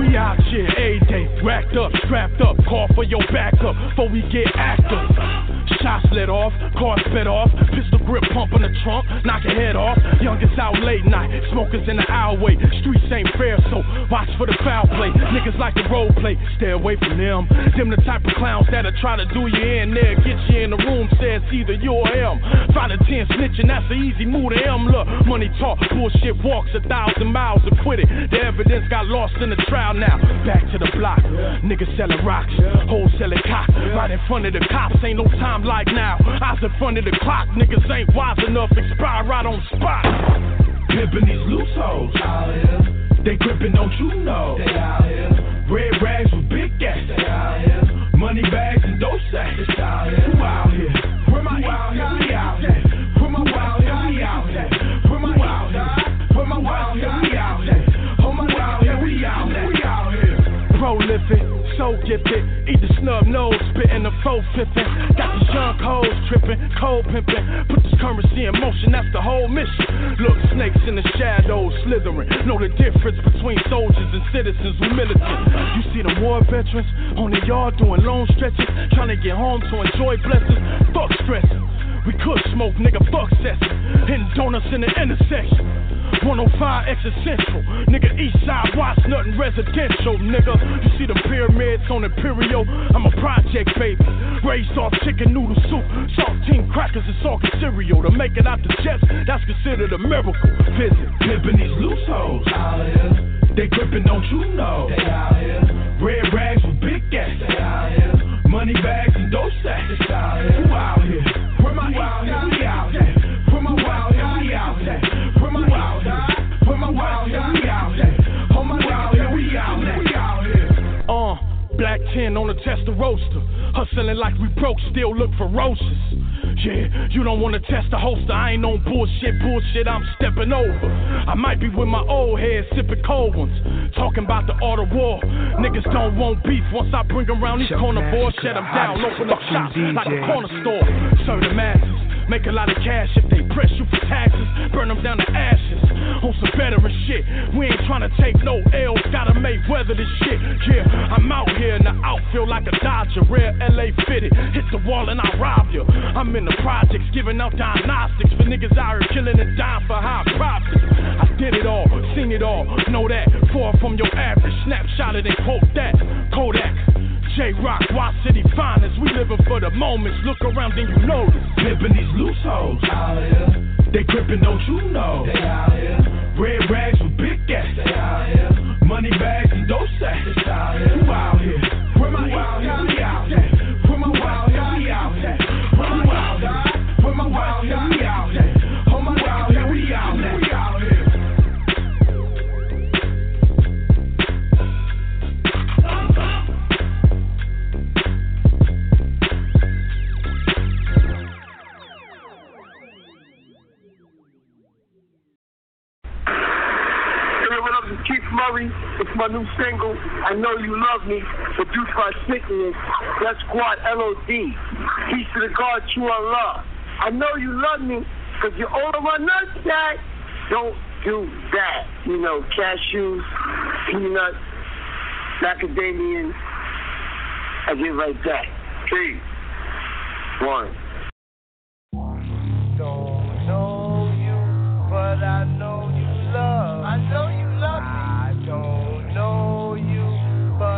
[SPEAKER 14] We out here every day, racked up, strapped up, call for your backup before we get active. Shots let off, car sped off, pistol grip pump in the trunk, knock your head off. Youngest out late night, smokers in the alleyway. Streets ain't fair, so watch for the foul play. Niggas like the role play, stay away from them. Them the type of clowns that'll try to do you in there, get you in the room, says either you or him. Find a 10 snitching, that's an easy move to him. Look, money talk, bullshit walks a thousand miles and quit it. The evidence got lost in the trial now. Back to the block, niggas selling rocks, wholesaling cock. Right in front of the cops, ain't no time like now. Eyes in front of the clock, niggas ain't wise enough, expire right on spot. Pimpin' these loose hoes out here. They grippin', don't you know? They out here. Red rags with big gas. They out here. Money bags and dope sacks. It's out here. Who out here? Where my out here? We out here. Where my out here? We out here. Where my out here? Where my out here? We out here. Oh my here? We out here. We out here. Prolific, so gifted. Eat the snub nose, spitting the faux fiffin'. Got these young hoes trippin', cold pimpin'. Put this currency in motion, that's the whole mission. Look, snakes in the shadows slithering. Know the difference between soldiers and citizens who militant. You see the war veterans on the yard doing long stretches, trying to get home to enjoy blessings. Fuck stressing. We could smoke, nigga, fuck session. Hitting donuts in the intersection. 105 exit central. Nigga, east side, watch nothing residential, nigga. You see the pyramids on Imperial? I'm a project baby. Raised off chicken noodle soup, saltine crackers, and salt cereal. To make it out the chest, that's considered a miracle. Visit pimpin' these loose hoes. Out here. They grippin', don't you know? They out here. Red rags with big gas. They out here. Money bags and dope sacks. It's out here. Who out here? Black tin on the tester roaster. Hustling like we broke, still look ferocious. Yeah, you don't wanna test the holster. I ain't on bullshit, bullshit. I'm stepping over. I might be with my old head, sipping cold ones. Talking about the art of war. Niggas don't want beef. Once I bring around these corner boys, shut them down. Open up shop like a corner store. Serve the masses. Make a lot of cash if they press you for taxes. Burn them down to ashes. On some veteran shit. We ain't trying to take no L's. Gotta make weather this shit. Yeah, I'm out here in the outfield like a Dodger. Rare LA fitted. Hit the wall and I rob you. I'm in the projects giving out diagnostics for niggas out here killing and dying for high profits. I did it all, seen it all. Know that. Far from your average. Snapshot it and quote that. Kodak. J Rock, Y City finest. We living for the moments. Look around and you know this. Pimping these loose hoes. Out here. They gripping, don't you know? They out here. Red rags with big gas. They out here. Money bags and those sacks. It's out here. Who out my
[SPEAKER 30] new single, I Know You Love Me, produced by Sickness. That's Squad LOD. Peace to the God you are love. I know you love me because you're all my nuts, Dad. Don't do that. You know, cashews, peanuts, macadamian. I get right back. Three, one.
[SPEAKER 15] Don't know you, but I know you love. I know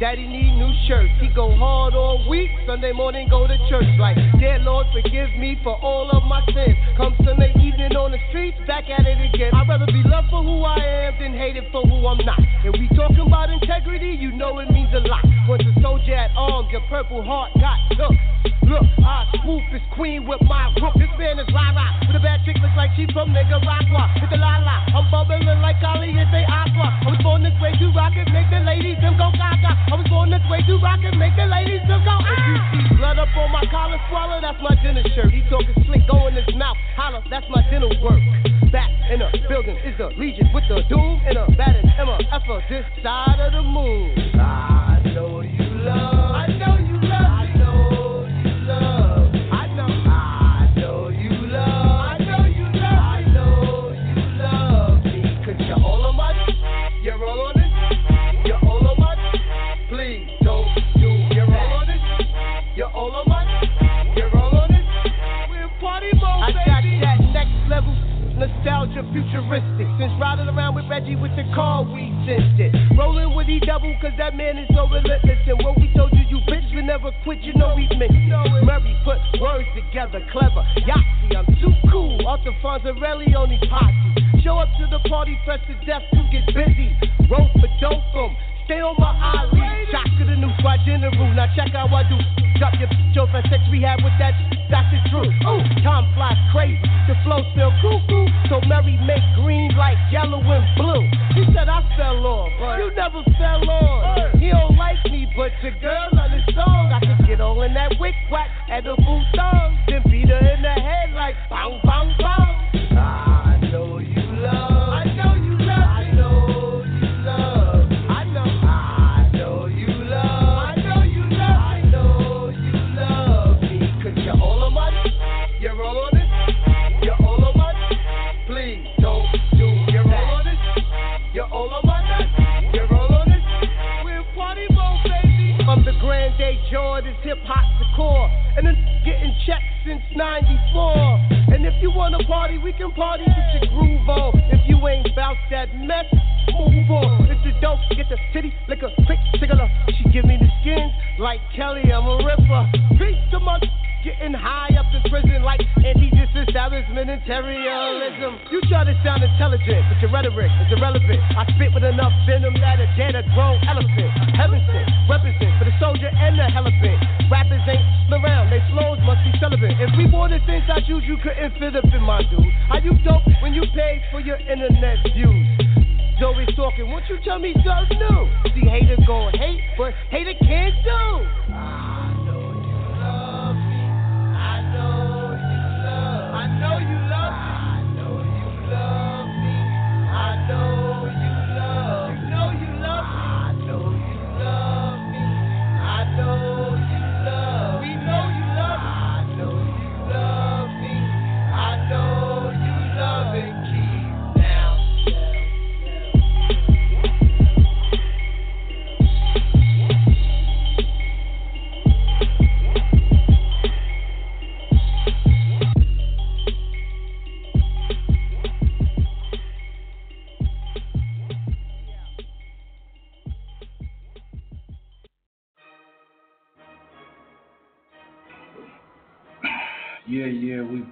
[SPEAKER 31] daddy need new shirts. He go hard all week, Sunday morning go to church like, dear Lord, forgive me for all of my sins. Come Sunday evening on the streets, back at it again. I'd rather be loved for who I am than hated for who I'm not. And we talking about integrity, you know it means a lot. Once a soldier at arms, your purple heart got took. Look, I swoop is queen with my group. This man is rah. With a bad chick looks like she from Nicaragua. With the la la, I'm bubbling like Ali and they aqua. I was born this way to rock it, make the ladies them go gaga. I was born this way to rock it, make the ladies them go ah. If you see blood up on my collar swallow, that's my dinner shirt. He talking slick, go in his mouth, holla, that's my dinner work. Back in the building is the Legion with the doom and a baddest Emma Effa this side of the moon. I know you love. Nostalgia, futuristic. Since riding around with Reggie with the car, we sensed it. Rolling with E double, cause that man is so relentless. And what we told you, you bitch will never quit, you know we meant it. Murray put words together, clever. Yahtzee, I'm too cool. Arthur Fonzarelli on these posse. Show up to the party, press to death to get busy. Rope for dope. Stay on my alley. Shock to the new squad general. Now check how I do. Drop your bitch off at sex rehab with that. That's the truth. Ooh, time flies crazy. The flow still cuckoo. So Mary make green like yellow and blue. He said I fell off. You never fell off. He don't like me, but the girl on his song. I could get all in that wick the boot song. Then beat her in the head like bang, bang, bang. 94. And if you wanna party, we can party with your groove on. If you ain't bout that mess, move on. If you don't get the city, lick a quick cigarette. She give me the skin like Kelly, I'm a ripper. Peace to my getting high imperialism. You try to sound intelligent, but your rhetoric is irrelevant. I spit with enough venom that a dead a grown elephant. Heaven sent, represent for the soldier and the elephant. Rappers ain't around, they flows must be celibate. If we wore the things I use, you couldn't fit up in my dude. How you dope when you pay for your internet views? Joey's talking, won't you tell me something new? See, hater gon' hate, but hater can't do. Know you love me. I know you love me. I know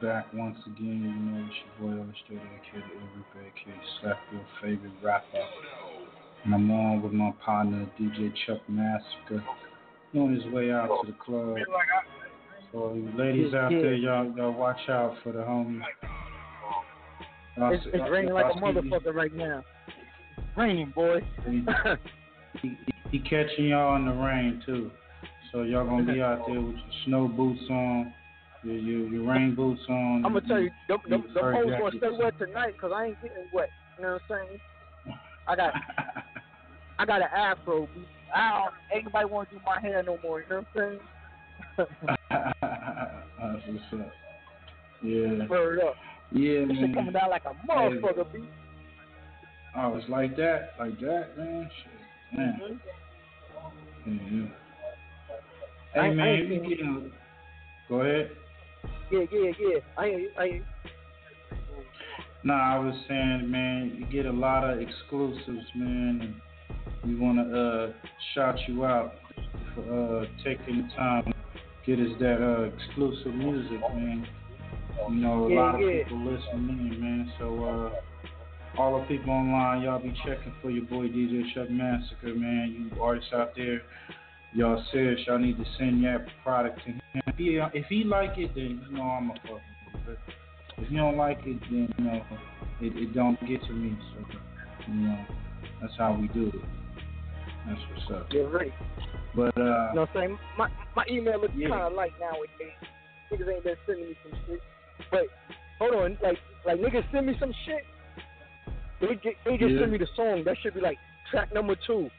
[SPEAKER 18] back once again. You know, it's your boy Illustrator, aka Every aka Slap Your Favorite Rapper. And I'm on with my partner, DJ Chuck Massacure. On his way out to the club. So, ladies out there, y'all, y'all watch out for the homie.
[SPEAKER 19] It's, it's raining like a motherfucker right now. It's Raining, boy.
[SPEAKER 18] he, he catching y'all in the rain too. So y'all gonna be out there with your snow boots on, your your, your rain boots on.
[SPEAKER 19] I'm gonna tell you, them, them,
[SPEAKER 18] your
[SPEAKER 19] them hoes gonna stay wet tonight because I ain't getting wet. You know what I'm saying? I got, I got an afro. I don't, ain't nobody want to do my hair no more. You know what I'm saying?
[SPEAKER 18] That's what's up. Yeah.
[SPEAKER 19] Word up.
[SPEAKER 18] Yeah,
[SPEAKER 19] This
[SPEAKER 18] man.
[SPEAKER 19] coming down like a motherfucker, B.
[SPEAKER 18] Oh, it's like that, like that, man. Shit, man. Mhm. Hey,
[SPEAKER 19] I-
[SPEAKER 18] man, you? Go ahead.
[SPEAKER 19] Yeah, yeah, yeah. I I.
[SPEAKER 18] Nah, I was saying, man, you get a lot of exclusives, man, and we want to uh, shout you out for uh, taking the time to get us that uh, exclusive music, man. You know, a
[SPEAKER 19] Yeah,
[SPEAKER 18] lot of
[SPEAKER 19] yeah.
[SPEAKER 18] people listening in, man. So, uh, all the people online, y'all be checking for your boy DJ Chuck Massacure, man. You artists out there, y'all serious, y'all need to send your product to him. If he, if he like it, then you know I'm a fucking. But if you don't like it, then you know it, it don't get to me. So you know that's how we do it. That's what's up.
[SPEAKER 19] You're right.
[SPEAKER 18] But uh,
[SPEAKER 19] You know what I'm saying? My my email looks
[SPEAKER 18] Yeah.
[SPEAKER 19] kind of light nowadays. Niggas ain't been sending me some shit. But hold on, like like niggas send me some shit. They get, they just
[SPEAKER 18] Yeah.
[SPEAKER 19] send me the song. That should be like track number two,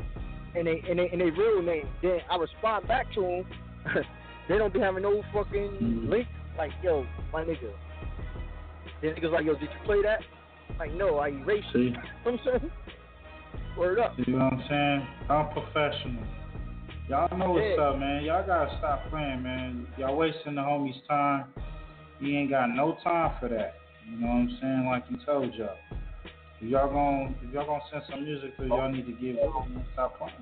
[SPEAKER 19] and they and they and they real name. Then I respond back to them. they don't be having no fucking
[SPEAKER 18] Mm-hmm.
[SPEAKER 19] link. Like yo, my nigga. Then niggas like yo, did you play that? Like no, I erased it. You know what I'm saying? Word up.
[SPEAKER 18] you know what I'm saying? I'm professional. Y'all know what's
[SPEAKER 19] Yeah.
[SPEAKER 18] up, man. Y'all gotta stop playing, man. Y'all wasting the homies' time. He ain't got no time for that. You know what I'm saying? Like he told y'all. If y'all gon' if y'all gonna send some music to y'all need to give and stop playing.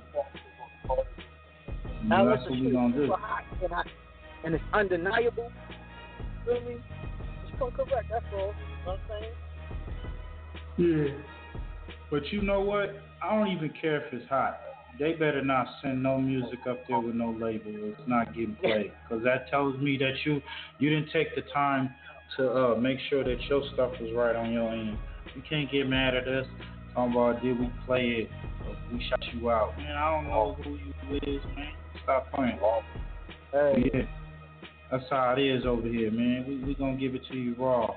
[SPEAKER 18] Know, that's what we
[SPEAKER 19] it
[SPEAKER 18] gonna do.
[SPEAKER 19] and, I, and it's undeniable. Me? It's correct. That's all. You know what I'm saying?
[SPEAKER 18] Yeah. But you know what? I don't even care if it's hot. They better not send no music up there with no label. It's not getting played because that tells me that you you didn't take the time to uh, make sure that your stuff was right on your end. You can't get mad at us talking about did we play it? We shot you out. Man, I don't know who you is, man. Stop playing.
[SPEAKER 19] Hey.
[SPEAKER 18] Yeah. That's how it is over here, man. We we gonna give it to you raw.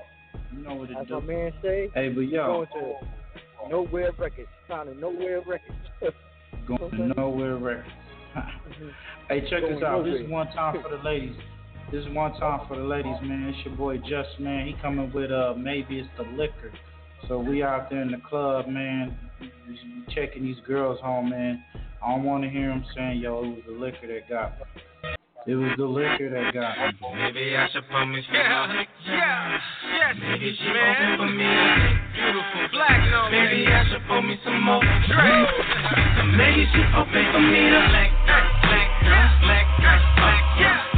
[SPEAKER 18] You know what it
[SPEAKER 19] That's
[SPEAKER 18] do.
[SPEAKER 19] my man say.
[SPEAKER 18] Hey, but yo.
[SPEAKER 19] Going to Nowhere Records. Signing Nowhere Records.
[SPEAKER 18] Going nowhere records. hey, check this
[SPEAKER 19] Going
[SPEAKER 18] out. This is one time for the ladies. This is one time for the ladies, man. It's your boy Just Man. He coming with uh maybe it's the liquor. So we out there in the club, man. Checking these girls home, man. I don't want to hear them saying, "Yo, it was the liquor that got me." It was the liquor that got me.
[SPEAKER 32] Maybe I should put me some
[SPEAKER 26] Yeah,
[SPEAKER 32] more.
[SPEAKER 26] yeah, yes,
[SPEAKER 32] Maybe she
[SPEAKER 26] man.
[SPEAKER 32] open for me a
[SPEAKER 26] Beautiful black, no
[SPEAKER 32] Maybe
[SPEAKER 26] man.
[SPEAKER 32] I should put me some more.
[SPEAKER 26] Drake.
[SPEAKER 32] Maybe she open for me to black, black, black, black, black, black,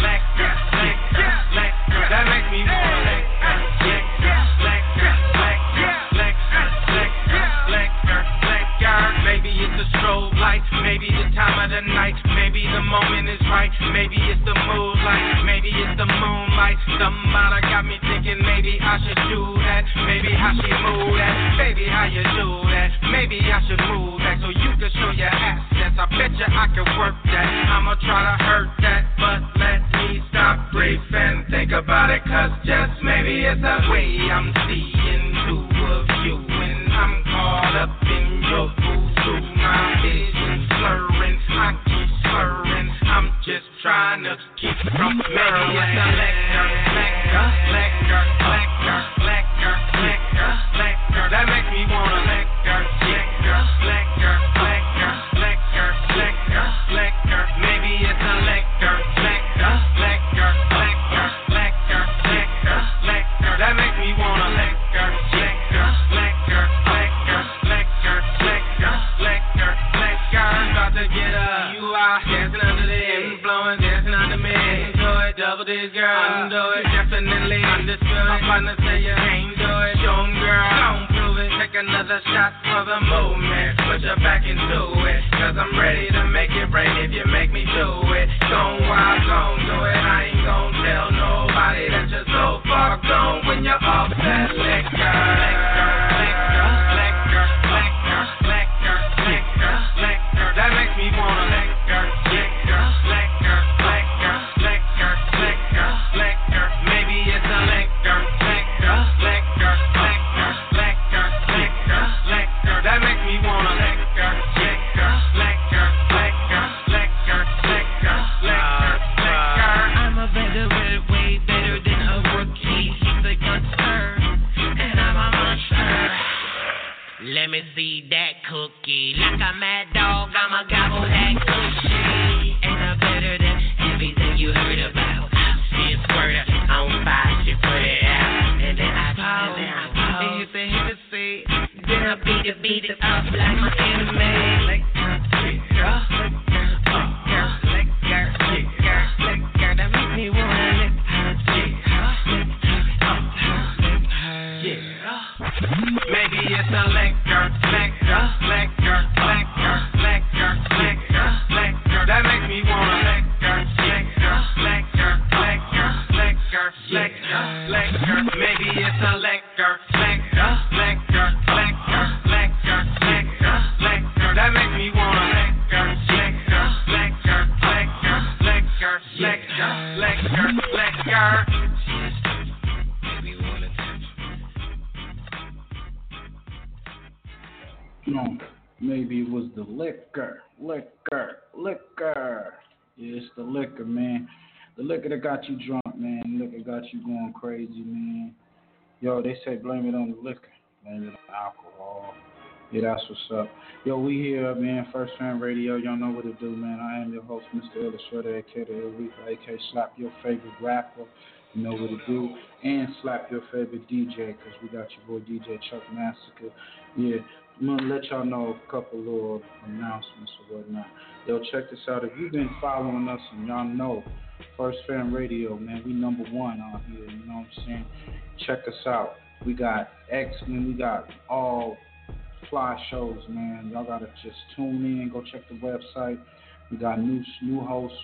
[SPEAKER 32] black, black, black, black. That makes me more like, yeah,
[SPEAKER 26] like maybe the moment is right. Maybe it's the moonlight, maybe it's the moonlight. Somebody got me thinking maybe I should do that. Maybe how she move that, baby how you do that. Maybe I should move that so you can show your assets. I bet you I can work that. I'ma try to hurt that, but let me stop brief and think about it. Cause just maybe it's a way I'm seeing two of you. And I'm caught up in your voodoo. My slurring, I keep slurring. I'm just trying to keep from Maybe it's a liquor, liquor, liquor, liquor, liquor, liquor, liquor. That makes me wanna liquor, liquor, liquor, liquor, liquor, liquor, liquor. Maybe it's a liquor, liquor, partner say you ain't do it. 'em, girl. Don't prove it. Take another shot for the movement. Put your back into it. Cause I'm ready to make it rain if you make me do it. Gone wild, gon' do it. I ain't gon' tell nobody that you're so far gone when you're off.
[SPEAKER 18] Got you drunk, man. Liquor got you going crazy, man. Yo, they say blame it on the liquor, blame it on alcohol. Yeah, that's what's up. Yo, we here, man. First Fam Radio. Y'all know what to do, man. I am your host, Mr. Illustrator, aka the Aretha, aka Slap Your Favorite Rapper. You know what to do. And slap your favorite DJ, because we got your boy DJ Chuck Massacure. Yeah, I'm going to let y'all know a couple little announcements or whatnot. Yo, check this out. If you've been following us and y'all know First Fam Radio, man, we number one out here. You know what I'm saying? Check us out. We got X Men. We got all fly shows, man. Y'all gotta just tune in. Go check the website. We got new new hosts,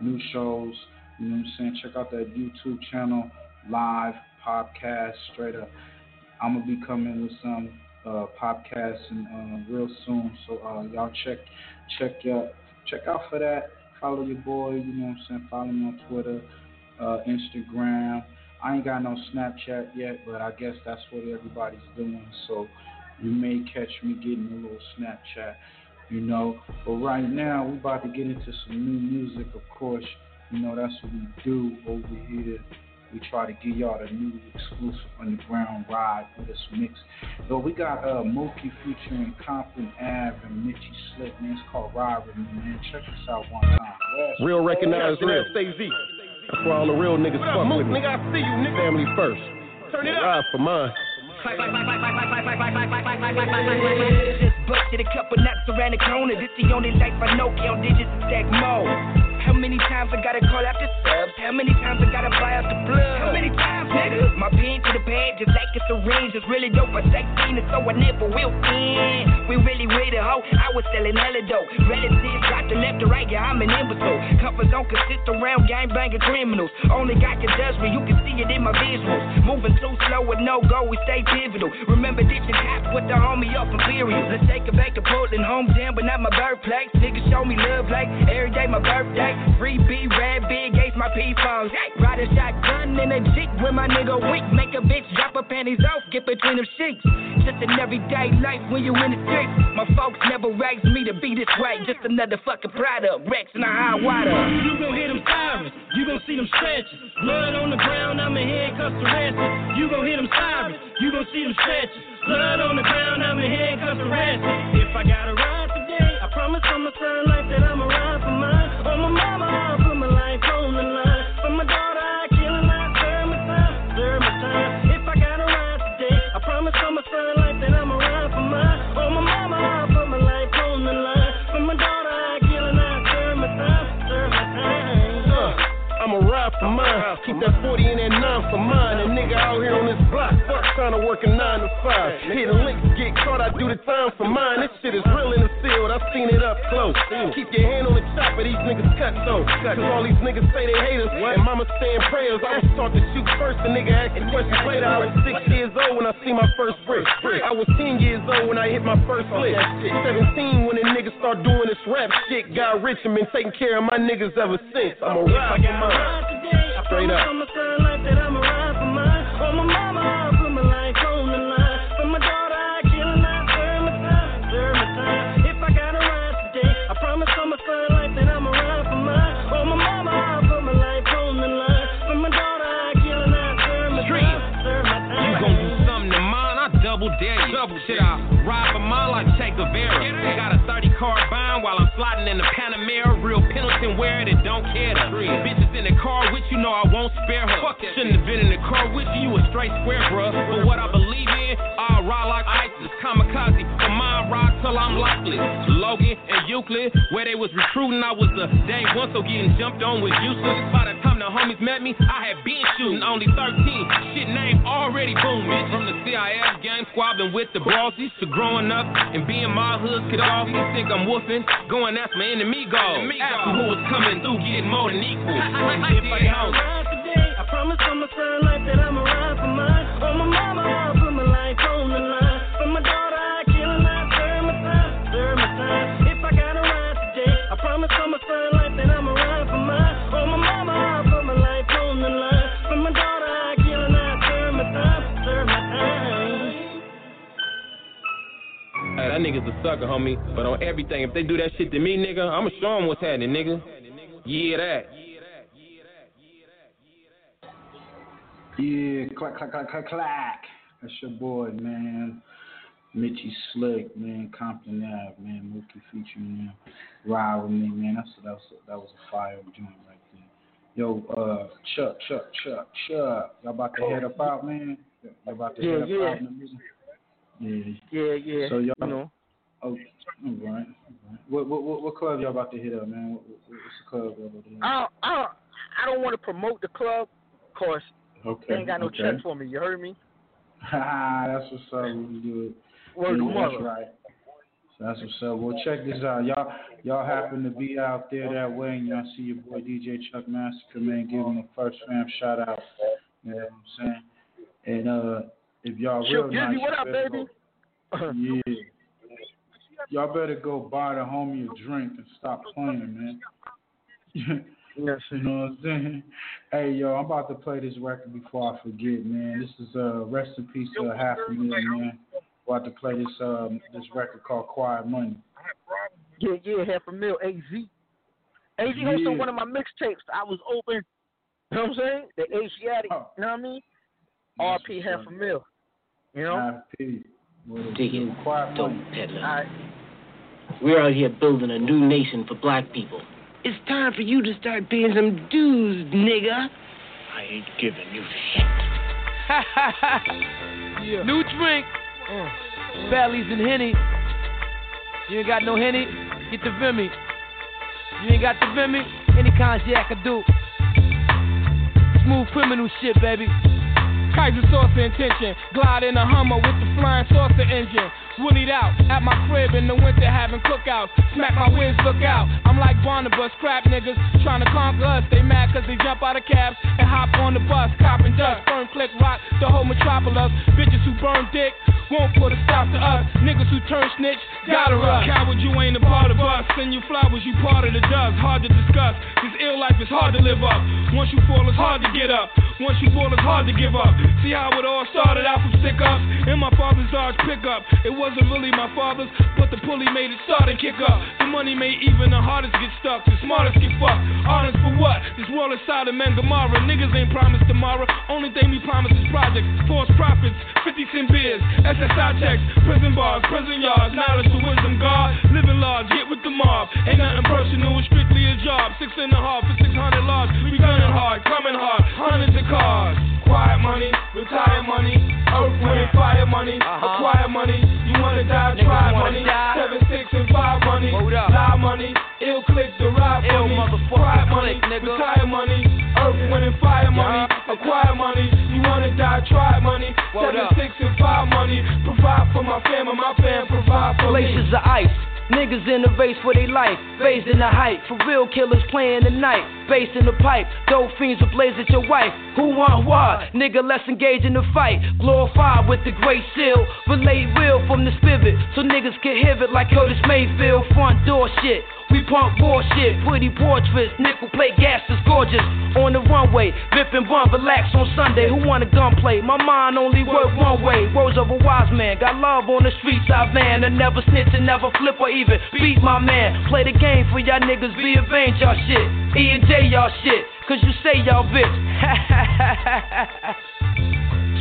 [SPEAKER 18] new shows. You know what I'm saying? Check out that YouTube channel, live podcast, straight up. I'm gonna be coming with some uh, podcasts and uh, real soon. So uh, y'all check check your check out for that. Follow your boy. You know what I'm saying? Follow me on Twitter, uh, Instagram. I ain't got no Snapchat yet, but I guess that's what everybody's doing. So you may catch me getting a little Snapchat, you know. But right now, we about to get into some new music, of course. You know, that's what we do over here. We try to give y'all the new exclusive underground ride with this mix. Yo, we got uh, Mookie featuring Compton Ave and Mitchy Slick, man. It's called Ride With Me, man. Check this out one time. Yes.
[SPEAKER 33] Real recognize real. Stay Z. That's where all the real niggas fuck with me.
[SPEAKER 32] Nigga, I see you, nigga.
[SPEAKER 33] Family first.
[SPEAKER 32] Turn it up.
[SPEAKER 33] Ride for mine.
[SPEAKER 34] Just busted a couple nuts around the corner. This the only life I know. Count digits and stack more. How many times I gotta call after subs? How many times I gotta buy out the blood? How many times, nigga? My pen to the pad just like it's a syringe. It's really dope I for 16, so I never will end. We really with it, ho. I was selling hella dope. Relatives got the left to right, yeah, I'm an imbecile. Comfort zone consist around gang banging criminals. Only God can judge me, you can see it in my visuals. Moving too slow with no go, we stay pivotal. Remember ditching cops with the homie up off Imperial. Let's take it back to Portland, home jam, but not my birthplace. Niggas show me love like every day my birthday. Free B, rad, big Ace, my P phones. Ride a shotgun in a Jeep with my nigga weak. Make a bitch drop her panties off, get between them sheets. Just an everyday life when you in the streets. My folks never raised me to be this way. Just another fucking product. Rex and a high water.
[SPEAKER 33] You gon' hear them sirens, you gon' see them stretches. Blood on the ground, I'm in handcuffs arrested. You gon' hear them sirens, you gon' see them stretches. Blood on the ground, I'm in handcuffs arrested. If I gotta ride today, I promise on my son life that I'ma ride for mine. On my mama, mine.
[SPEAKER 11] Keep that 40 and that 9 for mine. And nigga out here on this block, fuck trying to work a 9 to 5. Hitting licks, get caught, I do the time for mine. This shit is real in the field, I've seen it up close. Keep your hand on the chopper, these niggas cut though. Cause all these niggas say they hate us. And mama saying prayers. I was taught to shoot first, the nigga asking questions later. I was 6 years old when I see my first brick. I was 10 years old when I hit my first lick. 17 when the niggas start doing this rap shit. Got rich and been taking care of my niggas ever since. I'ma ride for mine. Straight up.
[SPEAKER 33] On my son life that I'ma ride for mine. On my mama, I'll put my life on the line. For my daughter, I kill and I serve my time, serve my time. If I gotta ride today, I promise on my son life that I'ma ride for mine. On my mama, I'll put my life on the line. For my daughter, I kill and I serve my time, serve my time.
[SPEAKER 35] You gon' do something to mine, I double dare you. Double Shit, I ride for mine like Che Guevara. Got a 30 car bind while I'm sliding in the Panamera. Real Pendleton wear it and don't care to. Bitches in the car with you, know I won't spare her. Shouldn't have been in the car with you, you a straight square, bruh. But what I believe in, I'll ride like ISIS, kamikaze. For mine, till I'm lifeless. Logan and Euclid, where they was recruiting, I was the day one, so getting jumped on was useless. By the time the homies met me, I had been shooting, only 13. Shit name already booming. From the CIS game squabbling with the bossies to growing up and being my hood kid off. You think I'm woofing? Going ask my enemy go. Ask who was coming through, getting more than equal. if I don't.
[SPEAKER 33] today, I promise on my son life that I'ma ride for mine. On my mama, I'll put my life on the line. For my daughter,
[SPEAKER 11] Hey, that nigga's a sucker, homie. But on everything, if they do that shit to me, nigga, I'ma show 'em what's happening, nigga. Yeah, that.
[SPEAKER 18] Yeah, clack, clack, clack, clack, clack. That's your boy, man. Mitchy Slick, man. Compton Ave, man. Mookie featuring him. Ride with me, man. That's that was that was a fire joint right there. Yo, uh, Chuck, Chuck, Chuck, Chuck. Y'all about to head up out, man. Y'all about to
[SPEAKER 19] Yeah,
[SPEAKER 18] head up
[SPEAKER 19] yeah.
[SPEAKER 18] out in the middle. Yeah.
[SPEAKER 19] Yeah, yeah.
[SPEAKER 18] So y'all,
[SPEAKER 19] you know.
[SPEAKER 18] Oh, all right. all right. What, what what what club y'all about to hit up, man? What, what, what's the club y'all about to hit up?
[SPEAKER 19] I don't, I don't, I don't want to promote the club, cause
[SPEAKER 18] Okay.
[SPEAKER 19] they ain't got no
[SPEAKER 18] okay.
[SPEAKER 19] check for me. You heard me?
[SPEAKER 18] Ah, that's what's up. We do it.
[SPEAKER 19] Word
[SPEAKER 18] Yeah, that's right. So that's what's up. Well, check this out, y'all. Y'all happen to be out there that way, and y'all see your boy DJ Chuck Massacure, man. Give him a first fam shout out. You know what I'm saying? And uh, if y'all
[SPEAKER 19] Sure,
[SPEAKER 18] real
[SPEAKER 19] Jizzy,
[SPEAKER 18] nice,
[SPEAKER 19] what up,
[SPEAKER 18] better
[SPEAKER 19] baby?
[SPEAKER 18] go- Yeah. Y'all better go buy the homie a drink and stop playing, man.
[SPEAKER 19] yes,
[SPEAKER 18] you know what I'm saying? Hey, yo, I'm about to play this record before I forget, man. This is uh, rest in peace to half a million, man. About to play this um this record called Quiet Money.
[SPEAKER 19] Yeah, yeah, half a mil. AZ. AZ hosted one of my mixtapes. I was open. You know what I'm saying? The Asiatic.
[SPEAKER 18] Oh.
[SPEAKER 19] You know what I mean? RP half a mil. You know?
[SPEAKER 18] Half P.
[SPEAKER 16] Digging dope
[SPEAKER 18] Money.
[SPEAKER 16] peddler. We're out here building a new nation for black people. It's time for you to start paying some dues, nigga. I ain't giving you shit.
[SPEAKER 15] yeah. New drink. Oh. Baileys and Henny. You ain't got no Henny? Get the Vimy. You ain't got the Vimy? Any kind cognac I could do.
[SPEAKER 36] smooth criminal shit, baby.
[SPEAKER 37] Keyser Söze intention. Glide in a Hummer with the flying saucer engine. Woolied out at my crib in the winter having cookouts. Smack my wings, look out. I'm like Barnabas, crap niggas trying to conquer us. They mad cause they jump out of cabs and hop on the bus. Copping dust, burn, click rock the whole metropolis. Bitches who burn dick won't put a stop to us. Niggas who turn snitch, gotta rush. Coward, you ain't a part of us. Send you flowers, you part of the dust. Hard to discuss. This ill life is hard to live up. Once you fall, it's hard to get up. Once you fall, it's hard to give up. See how it all started out from sick ups in my father's Dodge pickup. It wasn't really my father's, but the pulley made it start and kick up. The money made even the hardest get stuck. The smartest get fucked. Honest for what? This world is side of man Gamara. Niggas ain't promised tomorrow. Only thing we promise is projects. False profits, 50 cent beers, SSI checks, prison bars, prison yards, knowledge to wisdom, God. Living large, get with the mob. Ain't nothing personal, it's strictly a job. Six and a half for 600 large. We gunning hard, coming hard, hundreds of cars. Quiet money, retire money, earth, wind, and uh-huh. fire money, uh-huh. acquire money. You wanna die, try money. Seven, six, and five money. Lie money, ill click, derive
[SPEAKER 36] Ill
[SPEAKER 37] money. Quiet money,
[SPEAKER 36] click, nigga.
[SPEAKER 37] retire money, wind, and fire money. Acquire money. You wanna die, try money. Seven, six, and five money. Provide for my family, my fam provide for me.
[SPEAKER 15] Glaciers of ice. Niggas in the race for their life, raised in the hype. For real killers playing the night, bass in the pipe. Dope fiends will blaze at your wife. Who want what? Nigga, let's engage in the fight. Glorify with the great seal. Relate real from the spirit, so niggas can hear it like Curtis Mayfield. Front door shit. We pump war shit, pretty portraits, nickel plate gas is gorgeous. On the runway, Vip and Bun, relax on Sunday. Who want a gunplay? My mind only work one way. Words of wise man, got love on the streets I van. And never snitch and never flip or even beat my man. Play the game for y'all niggas, be avenge y'all shit. E and J y'all shit, cause you say y'all bitch.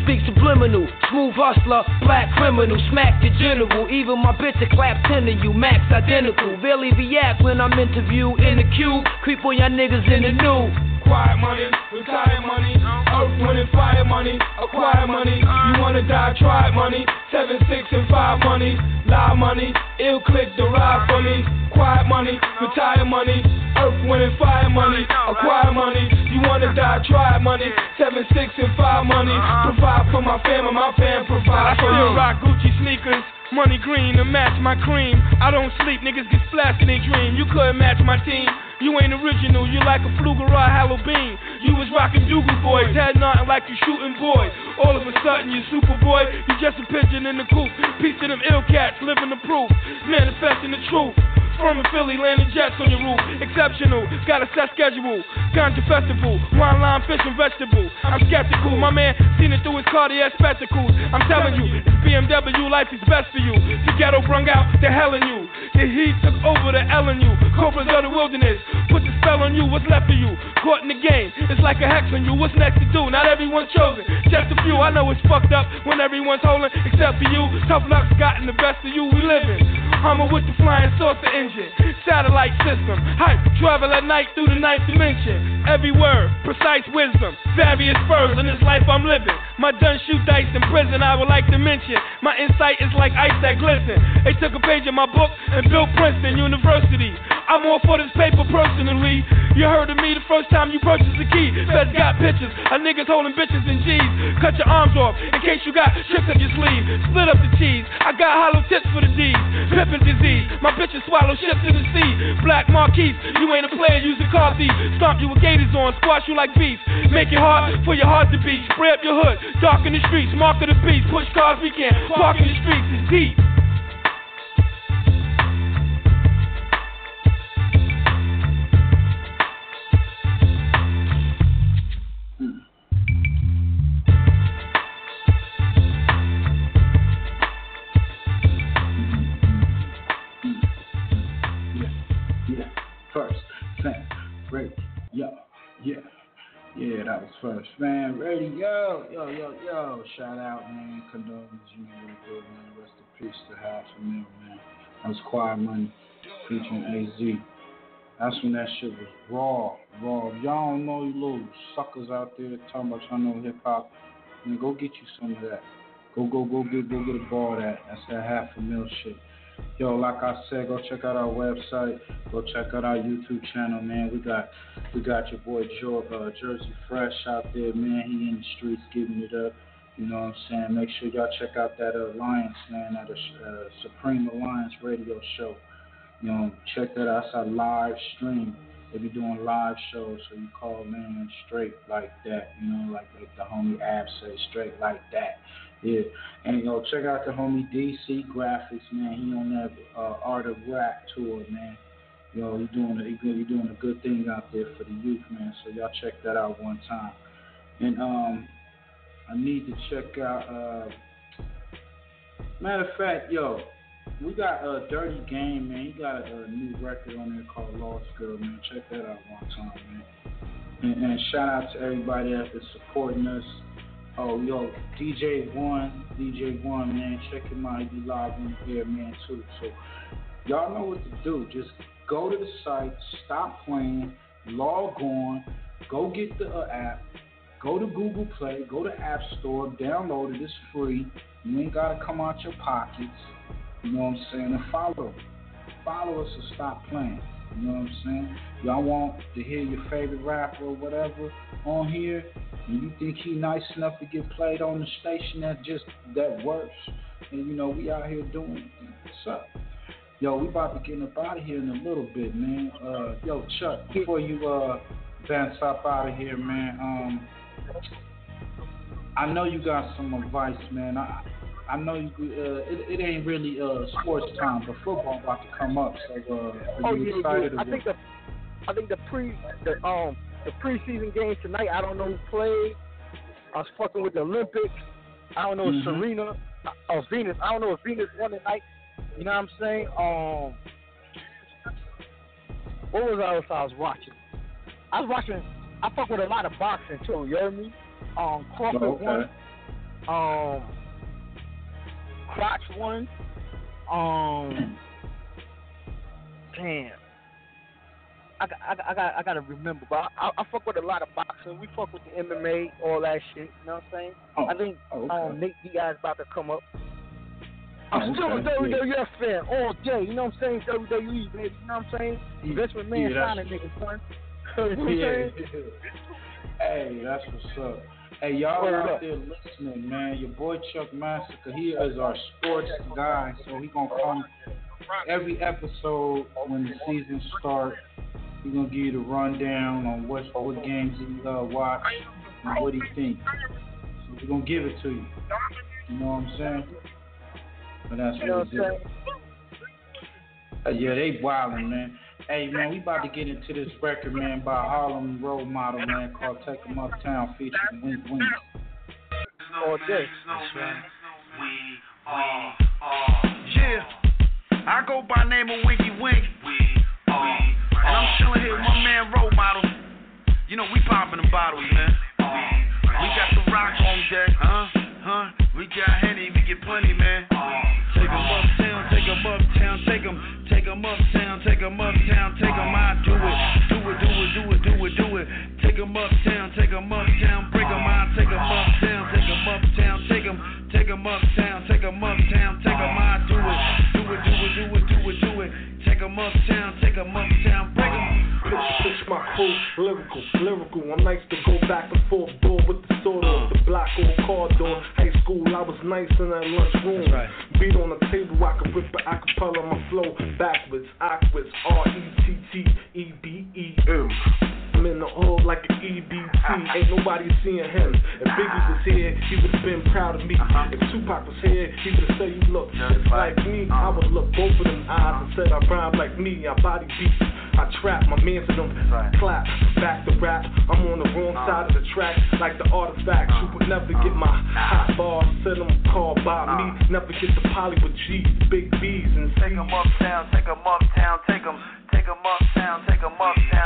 [SPEAKER 15] Speak subliminal, smooth hustler, black criminal, smack the general. Even my bitch a clap ten to you, max identical. Barely react when I'm interviewed in the queue. Creep on y'all niggas in the new.
[SPEAKER 37] Quiet money, retire money, earth, wind, fire money, acquire money. You wanna die, try money. Seven, six, and five money, lie money, ill click, derive for me. Quiet money, retire money, earth, wind, and fire money, acquire money. You wanna die, try money. Seven, six, and five money. Provide for my family, my fam provide for still rock Gucci sneakers. Money green to match my cream. I don't sleep, niggas get splashed in their dream. You couldn't match my team. You ain't original, you like a Flugerard Halloween. You was rocking Dougal Boys, had nothing like you shooting boy. All of a sudden you super boy, you just a pigeon in the coop. Piece of them ill cats, living the proof, manifesting the truth. From Philly, landing jets on your roof. Exceptional, got a set schedule. Ganja festival, wine lime, fish and vegetable. I'm skeptical, my man seen it through his cardiac spectacles. I'm telling you, this BMW life is best for you. The ghetto brung out the hell in you. The heat took over the L in you. Cobras of the wilderness, put the spell on you. What's left of you? Caught in the game, it's like a hex on you. What's next to do? Not everyone's chosen, just a few. I know it's fucked up when everyone's holding, except for you. Tough luck's gotten the best of you. We living. Hummer with the flying saucer engine, satellite system, hype, travel at night through the ninth dimension. Every word, precise wisdom, various furs in this life I'm living. My done shoot dice in prison, I would like to mention. My insight is like ice that glisten. They took a page of my book and built Princeton University. I'm all for this paper personally. You heard of me the first time you purchased the key. Feds got pictures of niggas holding bitches and G's. Cut your arms off in case you got tricks up your sleeve. Split up the cheese. I got hollow tips for the D's. Pippin disease. My bitches swallow ships in the sea. Black Marquise. You ain't a player, use a car thief. Stomp you with gators on, squash you like beef. Make it hard for your heart to beat. Spray up your hood. Dark in the streets. Mark of the beast. Push cars we can. Park in the streets. It's deep.
[SPEAKER 18] Radio. Yeah, yeah, yeah that was first fam radio. Yo, yo, yo. Yo, shout out, man. Condolences, you know what it is, man. Rest in peace to half a mil, man. That was Quiet Money featuring AZ. That's when that shit was raw, raw. If y'all don't know you little suckers out there talking about y'all know hip hop, then go get you some of that. Go, go, go get, go get a ball of that. That's that half a mil shit. Yo, like I said, go check out our website. Go check out our YouTube channel, man. We got we got your boy Joe, uh, Jersey Fresh out there, man. He in the streets giving it up. You know what I'm saying? Make sure y'all check out that Alliance, man, that uh, Supreme Alliance radio show. You know, check that out. It's a live stream. They be doing live shows, so you call in straight like that. You know, like like the homie Ab say, straight like that. Yeah, and know, check out the homie DC Graphics, man. He on that uh, Art of Rap tour, man. Know, he doing a, he good, he doing a good thing out there for the youth, man. So y'all check that out one time. And um, I need to check out. Uh, matter of fact, yo, we got a Dirty Game, man. He got a, new record on there called Lost Girl, man. Check that out one time, man. And, and shout out to everybody that's been supporting us. Oh, yo, DJ One, DJ One, man, check him out. He live on here, man, too. So y'all know what to do. Just go to the site, stop playing, log on, go get the uh, app, go to Google Play, go to App Store, download it. It's free. You ain't gotta come out your pockets. You know what I'm saying? And follow. Follow us or stop playing. You know what I'm saying? Y'all want to hear your favorite rapper or whatever on here, and you think he nice enough to get played on the station that just that works, and you know we out here doing it. What's up? Yo, we about to get up out of here in a little bit, man. Uh, yo, Chuck, before you uh bounce up out of here, man. Um, I know you got some advice, man. I I know you, uh, it, it ain't really uh, sports time, but football about to come up. So, uh, are
[SPEAKER 19] Oh
[SPEAKER 18] you
[SPEAKER 19] yeah,
[SPEAKER 18] excited?
[SPEAKER 19] yeah. I think the I think the pre the um the preseason game tonight. I don't know who played. I was fucking with the Olympics. I don't know if
[SPEAKER 18] Mhm.
[SPEAKER 19] Serena or Venus. I don't know if Venus won tonight. You know what I'm saying? Um, what was I else I was watching? I was watching. I fuck with a lot of boxing too. You hear me? Um, Crawford
[SPEAKER 18] Oh, okay.
[SPEAKER 19] won. Um, Crotch won. Um, damn. I, I, got- I got I gotta remember, but I, I, I fuck with a lot of boxing. We fuck with the MMA, all that shit. You know what I'm saying?
[SPEAKER 18] Oh,
[SPEAKER 19] I think
[SPEAKER 18] oh, okay.
[SPEAKER 19] um, Nate Diaz about to come up.
[SPEAKER 18] Oh,
[SPEAKER 19] I'm still
[SPEAKER 18] okay,
[SPEAKER 19] a. WWF fan all day. You know what I'm saying? WWE, baby. You know what I'm saying? Vince McMahon
[SPEAKER 18] yeah, that's-
[SPEAKER 19] signed a nigga, son. you know
[SPEAKER 18] yeah. Hey, that's what's up. Hey, y'all out
[SPEAKER 19] up.
[SPEAKER 18] there listening, man. Your boy Chuck Massacure, he is our sports guy, so he gonna come every episode when the season starts. He gonna give you the rundown on what what games he uh, watch and what he think. So we gonna give it to you. You know what I'm saying? But that's
[SPEAKER 19] You
[SPEAKER 18] what
[SPEAKER 19] what
[SPEAKER 18] we
[SPEAKER 19] I'm
[SPEAKER 18] do.
[SPEAKER 19] saying?
[SPEAKER 18] Uh, yeah, they wildin', man. Hey, man, we about to get into this record, man, by Harlem role model, man, called Take 'em Uptown featuring Wink Wink.
[SPEAKER 19] All day.
[SPEAKER 6] Yeah, I go by name of Winky Wink. And I'm chilling here with my man Role Model. You know, we popping the bottles, man. We got the rock on deck, huh? Huh? We got Henny, we get plenty, man. Take 'em uptown, take 'em uptown, take 'em, take 'em uptown, take 'em uptown, take 'em I do it, do it, do it, do it, do it, do it. Take 'em uptown, take 'em uptown, break 'em out, take 'em uptown, take 'em uptown, take 'em, take 'em uptown, take 'em uptown, take 'em I do it, do it, do it, do it, do it, do it. Take 'em uptown, take 'em uptown, break 'em.
[SPEAKER 35] Push my crew, lyrical, lyrical. I'm nice to go back and forth, door with the sword off the block or car door. High school, I was nice in that lunchroom. Beat on the table, I could rip an acapella my flow backwards, awkward, R E T T E B E M. I'm in the hood like an EBT. Ain't nobody seeing him. If Biggie was here, he would have been proud of me. Uh-huh. If Tupac was here, he would have said you look just like me. Uh-huh. I would look both of them eyes and said I rhyme like me. I body beats. I trap, my man for them. Clap, back to rap. I'm on the wrong uh. side of the track, like the artifacts. You would never get uh. my hot bars, send them called by me. Uh. Never get the poly with G's, big B's, and
[SPEAKER 6] Take Take 'em uptown, take 'em uptown, take 'em, take 'em uptown, take 'em uptown,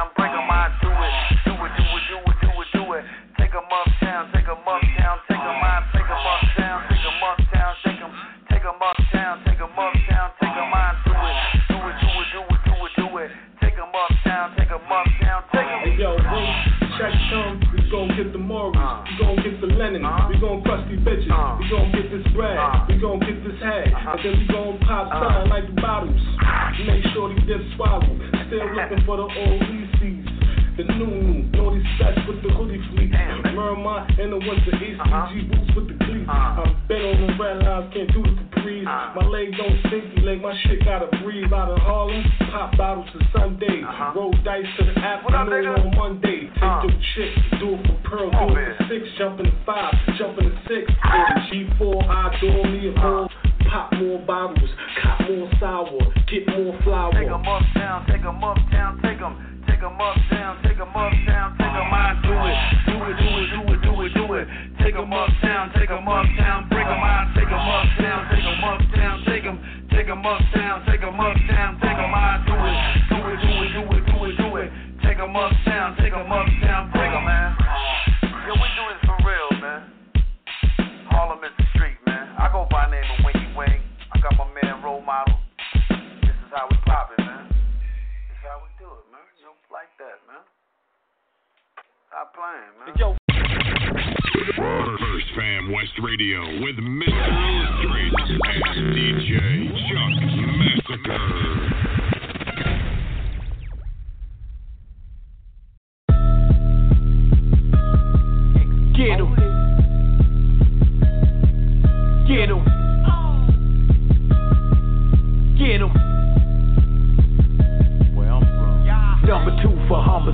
[SPEAKER 35] the uh-huh. Morris, we gon' get the Lennon, we gon' crush these bitches, uh-huh. we gon' get this bread, uh-huh. we gon' get this hat, and then we gon' pop sign like the bottles. Make sure these dips swallow. Still looking for the old ECs. The new new, naughty sets with the hoodie fleece. Merma in the winter, HCG uh-huh. boots with the cleats. Uh-huh. I've been on the red lines, can't do the capris. Uh-huh. My leg don't stinky leg, my shit gotta breathe. Out of Harlem, pop bottles to Sunday. Roll dice to the afternoon on Monday. Take your chick, do it for Pearl, do it for six, jump in the five, jump in the six. G4, I adore me a whole. Pop more bottles, cop more sour, get more flour.
[SPEAKER 6] Take 'em uptown, take 'em uptown, take 'em, take 'em uptown, take 'em uptown, take I do it, do it, do it, do it, do it, do it. Take 'em uptown, bring 'em out, take 'em uptown, take 'em uptown, take I do it, do it, do it, do it, do it, do it. Take 'em uptown, take 'em uptown, bring 'em man. Yo, we do this for real, man. Harlem is the street, man. I go by name of Winky Wing. I got my man playing, man. Yo.
[SPEAKER 17] First Fam West Radio with Mr. Illtactikz and DJ Chuck Massacure.
[SPEAKER 38] Get him.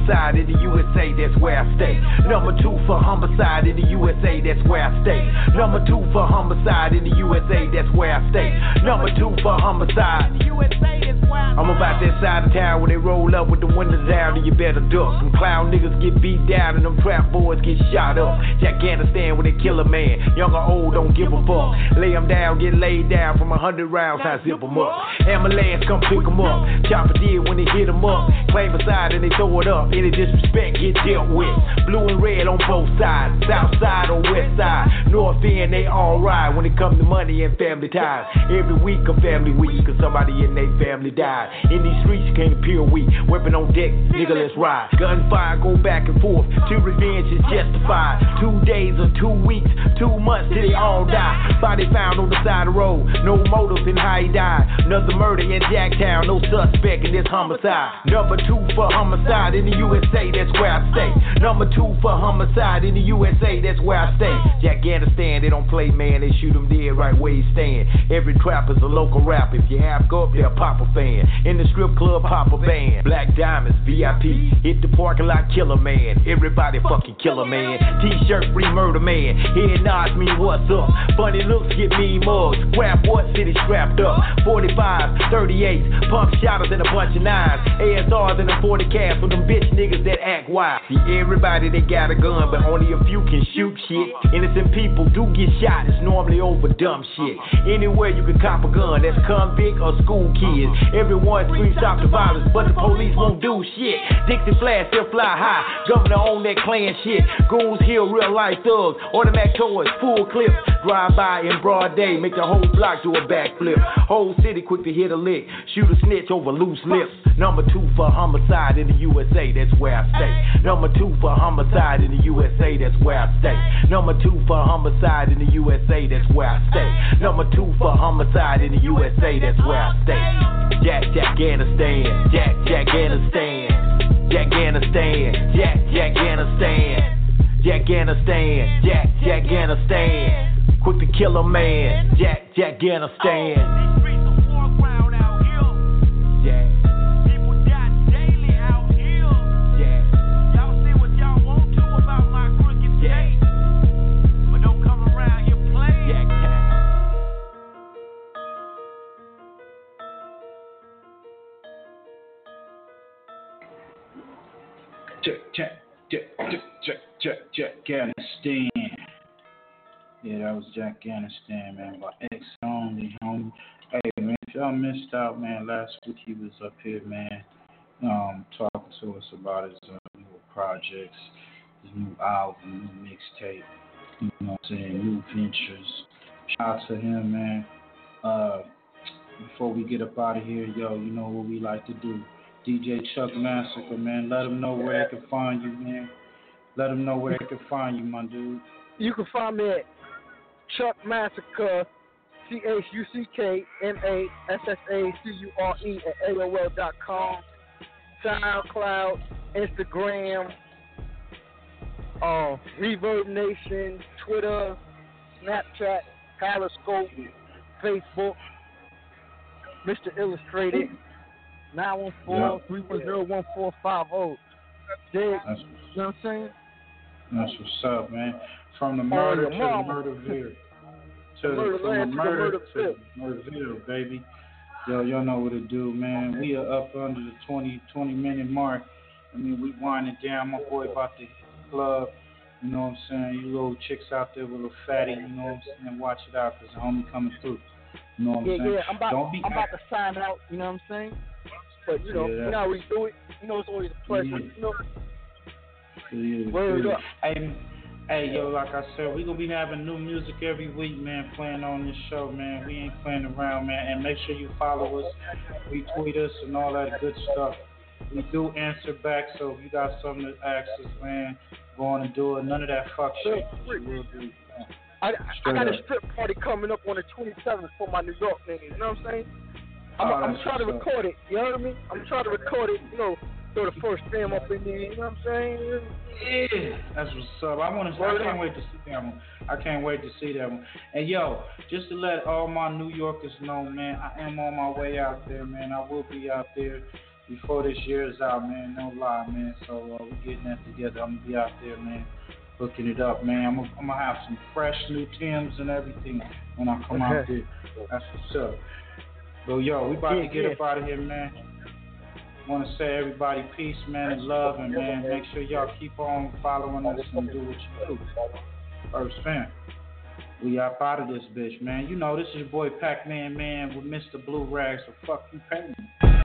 [SPEAKER 38] Homicide in the USA, that's where I stay. Number two for homicide in the USA, that's where I stay. Number two for homicide in the USA, that's where I stay. Number two for homicide. I'm about that side of town where they roll up with the windows down and you better duck. Some clown niggas get beat down and them trap boys get shot up. Afghanistan where they kill a man. Young or old, don't give a fuck. Lay 'em down, get laid down from a hundred rounds, I zip 'em up. Man come pick 'em up. Chopper did when they hit 'em up. Claim a side and they throw it up. Any disrespect get dealt with. Blue and red on both sides. South side or west side. North end, they all ride when it comes to money and family ties. Every week a family week, cause somebody in their family died. In these streets, you can't appear weak. Weapon on deck, nigga, let's ride. Gunfire go back and forth. Till revenge is justified. Two days or two weeks, two months till they all die. Body found on the side of the road. No motive in how he died. Another murder in Jacktown. No suspect in this homicide. Number two for homicide in the USA, that's where I stay. Number two for homicide in the USA, that's where I stay. Afghanistan, they don't play, man. They shoot him dead right where you stand. Every trapper's a local rap. If you have go up there, pop a fan. In the strip club, pop a band. Black diamonds, VIP. Hit the parking lot, killer man. Everybody fucking killer man. T-shirt, free murder man. Head nods me, what's up? Funny looks get me mugs. Rap what city strapped up? 45, 38, pump shotters and a bunch of nines. ASRs and a 40 cast for them bitch niggas that act wild. See, everybody they got a gun, but only a few can shoot shit. Innocent people do get shot, it's normally over dumb shit. Anywhere you can cop a gun, that's convict or school kids. Everyone screams stop the violence, but the police won't do shit. Dixie flash still fly high, governor on that clan shit. Goons heal real life thugs, automatic toys, full clips. Drive by in broad day, make the whole block do a backflip. Whole city quick to hit a lick, shoot a snitch over loose lips. Number two for homicide in the USA, that's where I stay. Number two for homicide in the USA, that's where I stay. Number two for homicide in the USA, that's where I stay. Number two for homicide in the USA, that's where I stay. Jack, Jack, Afghanistan, Jack, Jack, Afghanistan, Jack, Afghanistan, Jack, Jack, Afghanistan, Jack, Afghanistan, Jack, Jack, Afghanistan. Quick to kill a man, Jack, Jack, Afghanistan.
[SPEAKER 18] Check, check, Afghanistan. Yeah, that was Jack Afghanistan, man, by X only, homie. Hey, man, if y'all missed out, man, last week he was up here, man, um, talking to us about his uh, new projects, his new album, new mixtape, you know what I'm saying, new ventures. Shout out to him, man. Uh, before we get up out of here, yo, you know what we like to do. DJ Chuck Massacure, man. Let them know where they can find you, man. Let them know where they can find you, my dude.
[SPEAKER 31] You can find me at Chuck Massacure C H U C K M A S S A C U R E at AOL dot com. SoundCloud, Instagram, uh, Reverb Nation, Twitter, Snapchat, Periscope, Facebook, Mr. Illtactikz, 914-310-1450. Dig, you know what I'm saying?
[SPEAKER 18] That's what's up, man. From the murder to the murderville. To
[SPEAKER 31] Murder
[SPEAKER 18] the, from the
[SPEAKER 31] to the
[SPEAKER 18] murder
[SPEAKER 31] murderville.
[SPEAKER 18] to Murderville, baby. Yo, y'all know what to do, man. We are up under the 20, 20 minute mark. I mean, we winding down. My boy about to hit the club. You know what I'm saying? You little chicks out there with a little fatty, you know what I'm saying? Watch it out because the homie coming through. You know what I'm
[SPEAKER 31] Yeah,
[SPEAKER 18] saying?
[SPEAKER 31] yeah. I'm about,
[SPEAKER 18] Don't be
[SPEAKER 31] I'm about to sign out. You know what I'm saying? But you know,
[SPEAKER 18] Yeah,
[SPEAKER 31] you know how we do it. You know, it's always a pleasure.
[SPEAKER 18] Yeah.
[SPEAKER 31] You know,
[SPEAKER 18] Yeah,
[SPEAKER 31] Word up.
[SPEAKER 18] Hey, hey, yo, like I said, we gonna be having new music every week, man. Playing on this show, man. We ain't playing around, man. And make sure you follow us, retweet us, and all that good stuff. We do answer back, so if you got something to ask us, man, go on and do it. None of that fuck shit. We will do.
[SPEAKER 31] I, I
[SPEAKER 18] Straight
[SPEAKER 31] got a strip party coming up on the 27th for my New York niggas. You know what I'm saying? I'm,
[SPEAKER 18] Oh,
[SPEAKER 31] I'm trying to record it. You know what I mean? I'm trying to record it. You know, throw the first fam up in there. You know what I'm saying?
[SPEAKER 18] Yeah, that's what's up. I want to. I can't wait to see that one. I can't wait to see that one. And yo, just to let all my New Yorkers know, man, I am on my way out there, man. I will be out there before this year is out, man. No lie, man. So uh, we getting that together. I'm gonna be out there, man, hooking it up, man. I'm gonna, I'm gonna have some fresh new Tims and everything when I come out there. That's what's up. So yo, we about to get
[SPEAKER 31] yeah.
[SPEAKER 18] up out of here, man. Want to say everybody peace, man, and love, and man, make sure y'all keep on following us and do what you do. First fam, we up out of this bitch, man. You know this is your boy Pac-Man, man, with Mr. Blue Rags. So fuck you, me.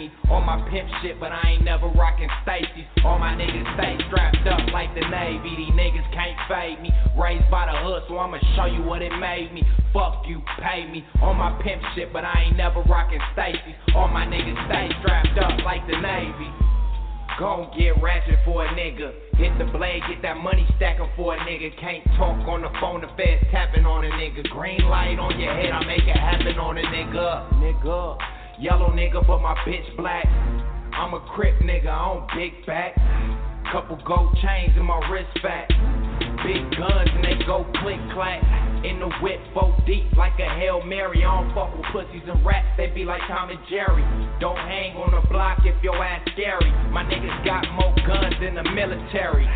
[SPEAKER 39] Me. On my pimp shit, but I ain't never rocking Stacy's. All my niggas stay strapped up like the Navy. These niggas can't fade me. Raised by the hood, so I'ma show you what it made me. Fuck you, pay me. On my pimp shit, but I ain't never rocking Stacy's. All my niggas stay strapped up like the Navy. Gon' get ratchet for a nigga. Hit the blade, get that money stacking for a nigga. Can't talk on the phone, the feds tapping on a nigga. Green light on your head, I make it happen on a nigga. Nigga. Yellow nigga, but my bitch black. I'm a crip nigga, I don't big back. Couple gold chains in my wrist fat. Big guns and they go click clack. In the whip, four deep like a Hail Mary. I don't fuck with pussies and rats, they be like Tom and Jerry. Don't hang on the block if your ass scary. My niggas got more guns than the military.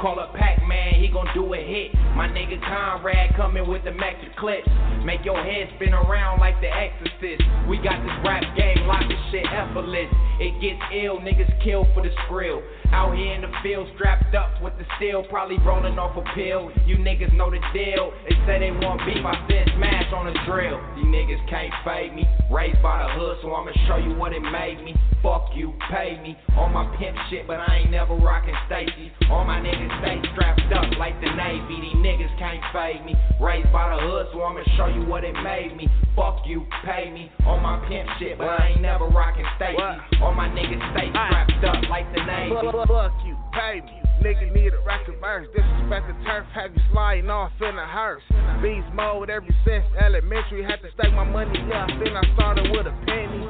[SPEAKER 39] Call up Pac-Man, he gon' do a hit. My nigga Conrad coming with the extra clips. Make your head spin around like the exorcist. We got this rap game locked this shit effortless. It gets ill, niggas kill for the skrill. Out here in the field, strapped up with the steel, probably rolling off a pill. You niggas know the deal. They say they want beef, I send smash on a drill. These niggas can't fade me. Raised by the hood, so I'ma show you what it made me. Fuck you, pay me. On my pimp shit, but I ain't never rocking Stacy. All my niggas stay strapped up like the Navy. These niggas can't fade me. Raised by the hood, so I'ma show you what it made me. Fuck you, pay me. On my pimp shit, but I ain't never rocking Stacy. All my niggas stay strapped up like the Navy.
[SPEAKER 40] Fuck you, pay me. Nigga need a record verse. Disrespect the turf, have you sliding off in a hearse. Beast mode ever since elementary. Had to stack my money up. Then I started with a penny.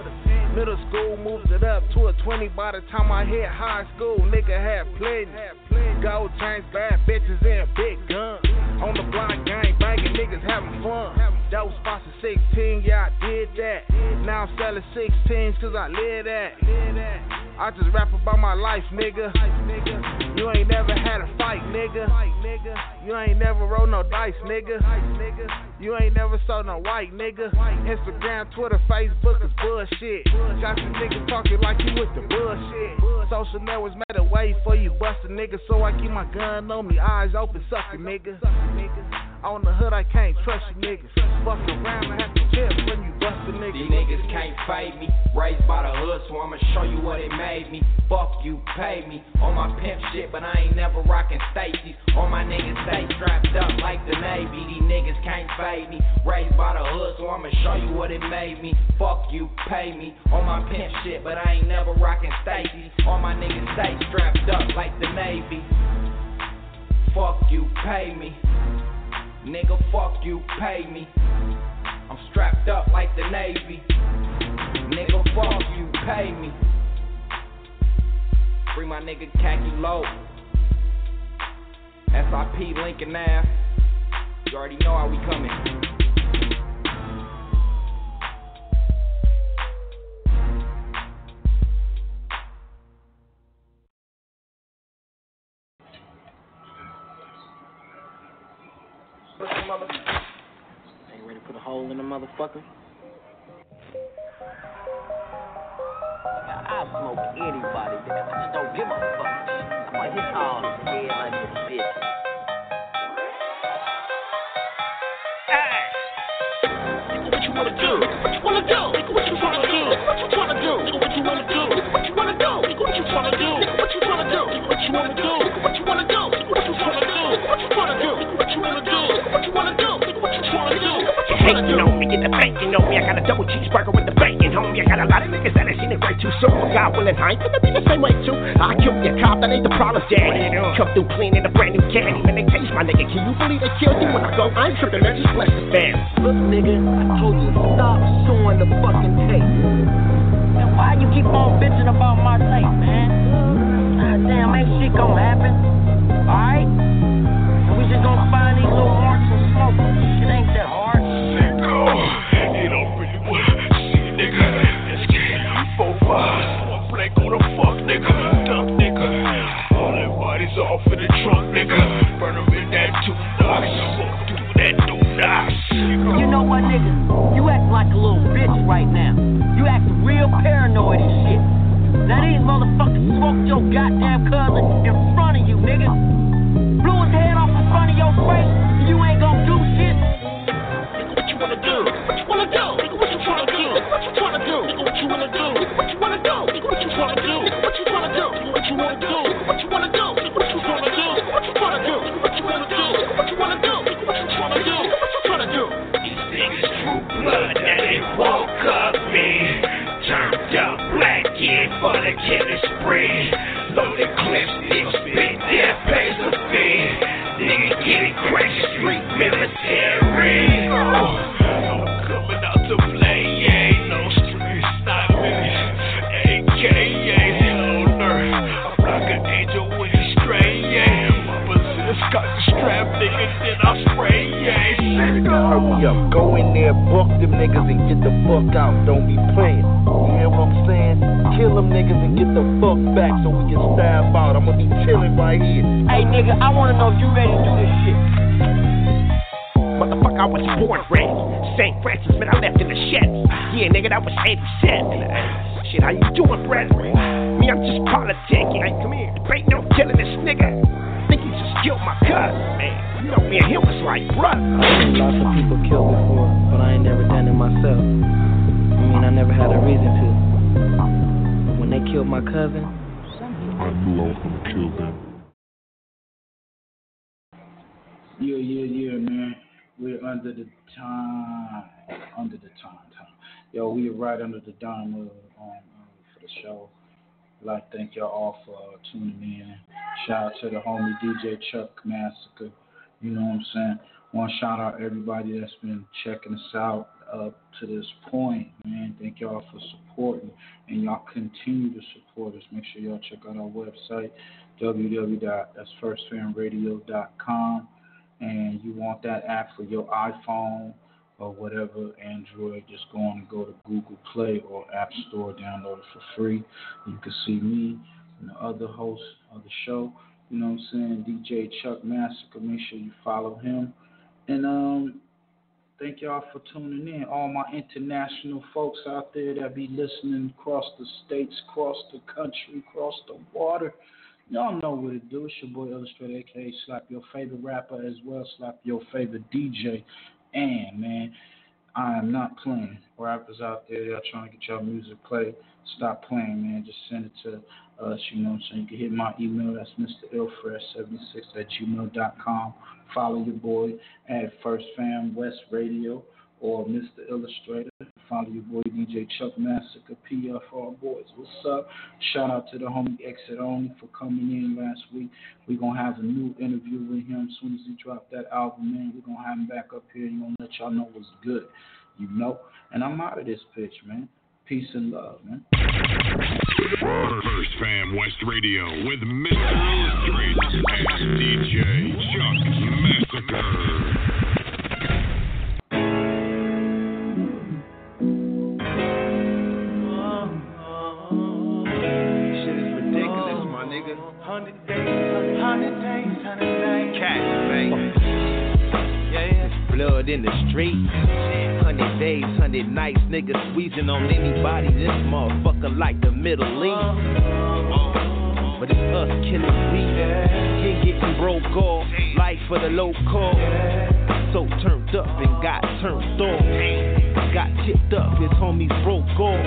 [SPEAKER 40] Middle school moved it up to a 20 by the time I hit high school. Nigga had plenty. Gold chains, bad bitches, and big guns. On the block, gang niggas having fun. Dope spots at 16, yeah, I did that. Now I'm selling 16s cause I live that. I just rap about my life, nigga. You ain't never had a fight, nigga. You ain't never rolled no dice, nigga. You ain't never sold no white, nigga. Instagram, Twitter, Facebook is bullshit. Got some niggas talking like you with the bullshit. Social networks made a way for you, bust a nigga, so I keep my gun on me, eyes open, suck a nigga.
[SPEAKER 41] On the hood, I can't trust you niggas. Fuck around and have to tip when you bust a nigga.
[SPEAKER 39] These niggas can't fade me. Raised by the hood, so I'ma show you what it made me. Fuck you, pay me. On my pimp shit, but I ain't never rocking Stacy's. All my niggas stay strapped up like the Navy. These niggas can't fade me. Raised by the hood, so I'ma show you what it made me. Fuck you, pay me. On my pimp shit, but I ain't never rocking Stacy's. All my niggas stay strapped up like the Navy. Fuck you, pay me. Nigga, fuck you, pay me. I'm strapped up like the Navy. Nigga, fuck you, pay me. Free my nigga khaki low. SIP Lincoln Ave. You already know how we coming.
[SPEAKER 3] Ain't ready to put a hole in the motherfucker? I smoke anybody, nigga. I just don't give a fuck. I might hit all the head like this bitch.
[SPEAKER 2] What you wanna do? What you wanna do? Nigga, what you wanna do? What you wanna do? Nigga, what you wanna do? What you wanna do? Nigga, what you wanna do? What you wanna do? What you wanna do?
[SPEAKER 42] Get the bacon on me. I got a double cheeseburger with the bacon, homie. I got a lot of niggas that ain't seen it way too soon. God willing, I ain't gonna be the same way too. I killed a cop, that ain't the problem, daddy. Come through clean in a brand new candy. When they case my nigga, can you believe they killed you when I go? I ain't tripping, man. Just bless the fam.
[SPEAKER 2] Look, nigga, I told you to stop showing the fucking tape. And why you keep on bitching about my tape, man? Damn, ain't shit gonna happen. Alright? We just gonna find these little
[SPEAKER 43] me
[SPEAKER 44] and
[SPEAKER 42] him was like.
[SPEAKER 27] Lots of people killed before, but I ain't never done it myself. I mean, I never had a reason to. When they killed my cousin,
[SPEAKER 43] I knew I was gonna kill them.
[SPEAKER 18] Yeah, yeah, yeah, man. We're under the time, under the time, time. Yo, we are right under the dime of, um, for the show. I'd like to thank y'all all for uh, tuning in. Shout out to the homie DJ Chuck Massacure. You know what I'm saying? Want to shout out everybody that's been checking us out up to this point, man. Thank y'all for supporting, and y'all continue to support us. Make sure y'all check out our website, www.that'sfirstradio.com and you want that app for your iPhone or whatever Android, just go on and go to Google Play or App Store, download it for free. You can see me and the other hosts of the show. You know what I'm saying? DJ Chuck Massacure. Make sure you follow him. And um, thank y'all for tuning in. All my international folks out there that be listening across the states, across the country, across the water. Y'all know what to do. It's your boy Illtactikz, aka Slap Your Favorite Rapper, as well Slap Your Favorite DJ. And man, I am not playing. Rappers out there, y'all trying to get y'all music played. Stop playing, man. Just send it to us, you know what I'm saying? You can hit my email, that's Mr. Ilfresh76 at gmail.com. Follow your boy at First Fam West Radio or Mr. Illtactikz. Follow your boy DJ Chuck Massacure, PFR Boys. What's up? Shout out to the homie Exit Only for coming in last week. We're going to have a new interview with him as soon as he dropped that album, man. We're going to have him back up here and going to let y'all know what's good, you know? And I'm out of this pitch, man. Peace and love, man.
[SPEAKER 17] First Fam West Radio with Mr. Illtactikz and DJ Chuck Massacure.
[SPEAKER 38] Shit is ridiculous, my nigga. Hundred days, hundred days, hundred days. Cat, baby. Yeah, yeah. Blood in the street. Hundred days, hundred nights, niggas squeezing on anybody. This motherfucker like the Middle East. But it's us killing we. Ain't getting broke off. Life for the local. So turned up and got turned off. Got chipped up, his homies broke off.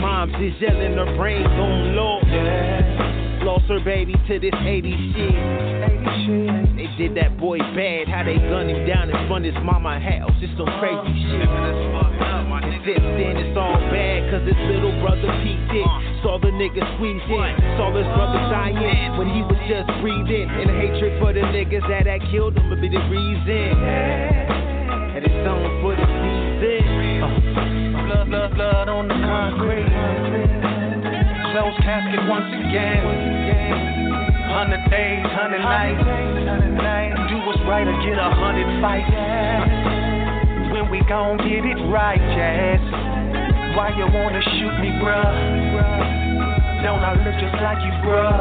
[SPEAKER 38] Moms is yelling her brains on low. Lost her baby to this 80 shit. They did that boy bad, how they gunned him down in front of his mama house. It's some crazy shit. Since then it's all bad, cause his little brother peeked it. Saw the nigga squeezed in, saw his brother dying when he was just breathing. And hatred for the niggas that had killed him would be the reason. And it's on for the season. Uh, blood, blood, blood on the concrete. Closed casket once again. Hundred days, hundred nights. Do what's right or get a hundred fights. When we gon' get it right, Jazz. Why you wanna shoot me, bruh? Don't I look just like you, bruh?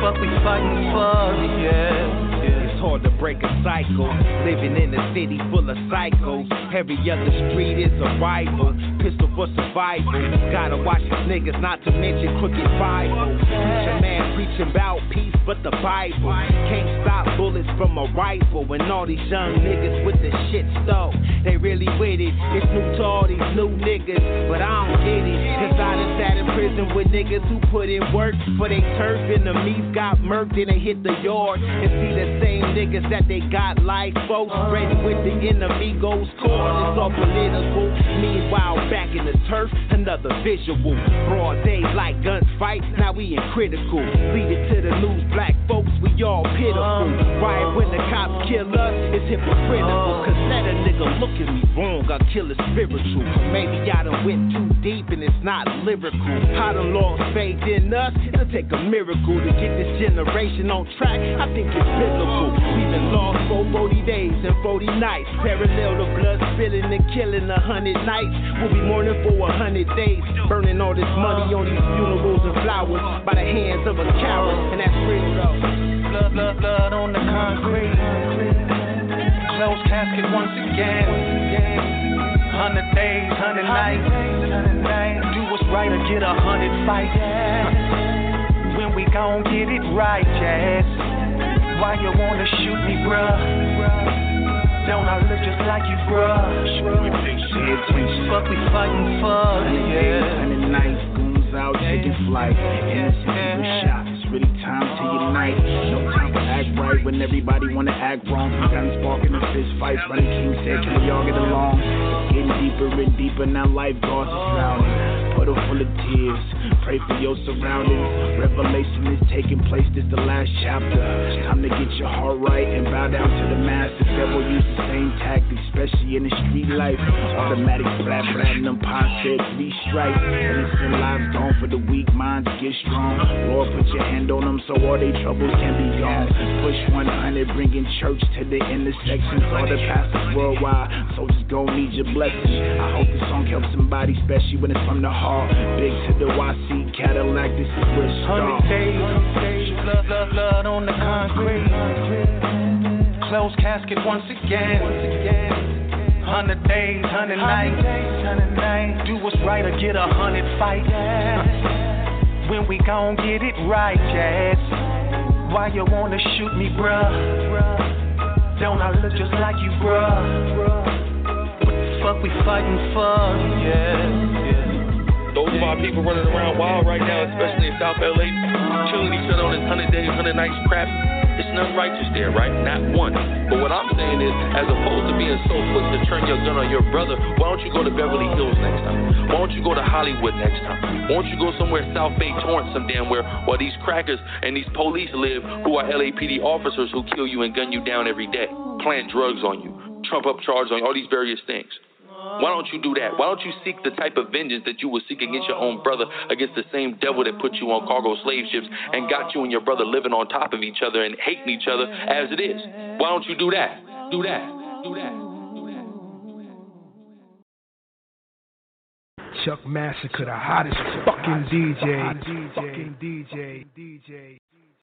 [SPEAKER 38] Fuck we fighting for, yeah? It's hard to break a cycle. Living in a city full of psychos. Every other street is a rival. Pistol for survival. Gotta watch these niggas, not to mention crooked Bible. Preacher man preaching about peace, but the Bible can't stop bullets from a rifle. And all these young niggas with the shit stole, they really with it. It's new to all these new niggas, but I don't get it. Cause I done sat in prison with niggas who put in work for they turf. Enemies got murked and they hit the yard. And see the same niggas that they got life for. Ready with the enemy goes score. It's all political. Meanwhile, back in the turf, another visual. Broad day like guns fight, now we in critical. Lead it to the news, black folks, we all pitiful. Right when the cops kill us, it's hypocritical. Cause let a nigga look at me wrong, I kill it spiritual. Maybe I done went too deep and it's not lyrical. I done lost faith in us, it'll take a miracle to get this generation on track. I think it's biblical. We been lost for 40 days and 40 nights. Parallel to blood spilling and killing a hundred nights. We'll be mourning for a hundred days. Burning all this money on these funerals and flowers by the hands of a coward. And that's real though. Blood, blood, blood on the concrete. Closed casket once again. Hundred days, hundred nights. Do what's right or get a hundred fights. When we gon' get it right, Jazz. Why you wanna shoot me, bruh? Don't I look just like you, bruh? Fuck we fighting for, yeah.
[SPEAKER 14] And the night goons out taking flight. Innocent people shot. It's really time to unite. No time to act right when everybody wanna act wrong. Sometimes sparking the fist fights. Running King said, can we all get along? It's getting deeper and deeper. Now lifeguards are drowning. Puddle full of tears. Pray for your surroundings. Revelation is taking place. This the last chapter. Time to get your heart right and bow down to the master. Devil use the same tactics, especially in the street life. Automatic flat platinum pot said three strikes. Innocent lives gone for the weak minds get strong. Lord, put your hand on them so all their troubles can be gone. Push 100, bringing church to the intersections. All the pastors worldwide, so soldiers gon' need your blessing. I hope this song helps somebody, especially when it's from the heart. Big to the YC Cadillac, this is where it starts.
[SPEAKER 38] Hundred days, blood, blood, blood on the concrete. Closed casket once again. Hundred days, hundred nights. Do what's right or get a hundred fights.
[SPEAKER 45] when we gon' get it right, Jazz? Why you wanna shoot me, bruh? Don't I look just like you, bruh? What the fuck we fighting for? Yeah, yeah.
[SPEAKER 46] Those of our people running around wild right now, especially in South LA, killing each other on this 100 days, 100 nights crap. It's none righteous there, right? Not one. But what I'm saying is, as opposed to being so quick to turn your gun on your brother, why don't you go to Beverly Hills next time? Why don't you go to Hollywood next time? Why don't you go somewhere South Bay, Torrance, some damn where, where these crackers and these police live, who are LAPD officers who kill you and gun you down every day, plant drugs on you, trump up charges on you, all these various things. Why don't you do that? Why don't you seek the type of vengeance that you would seek against your own brother, against the same devil that put you on cargo slave ships and got you and your brother living on top of each other and hating each other as it is? Why don't you do that? Do that. Do that. Do that.
[SPEAKER 47] Chuck Massacure, the hottest fucking DJ. Fucking DJ. DJ.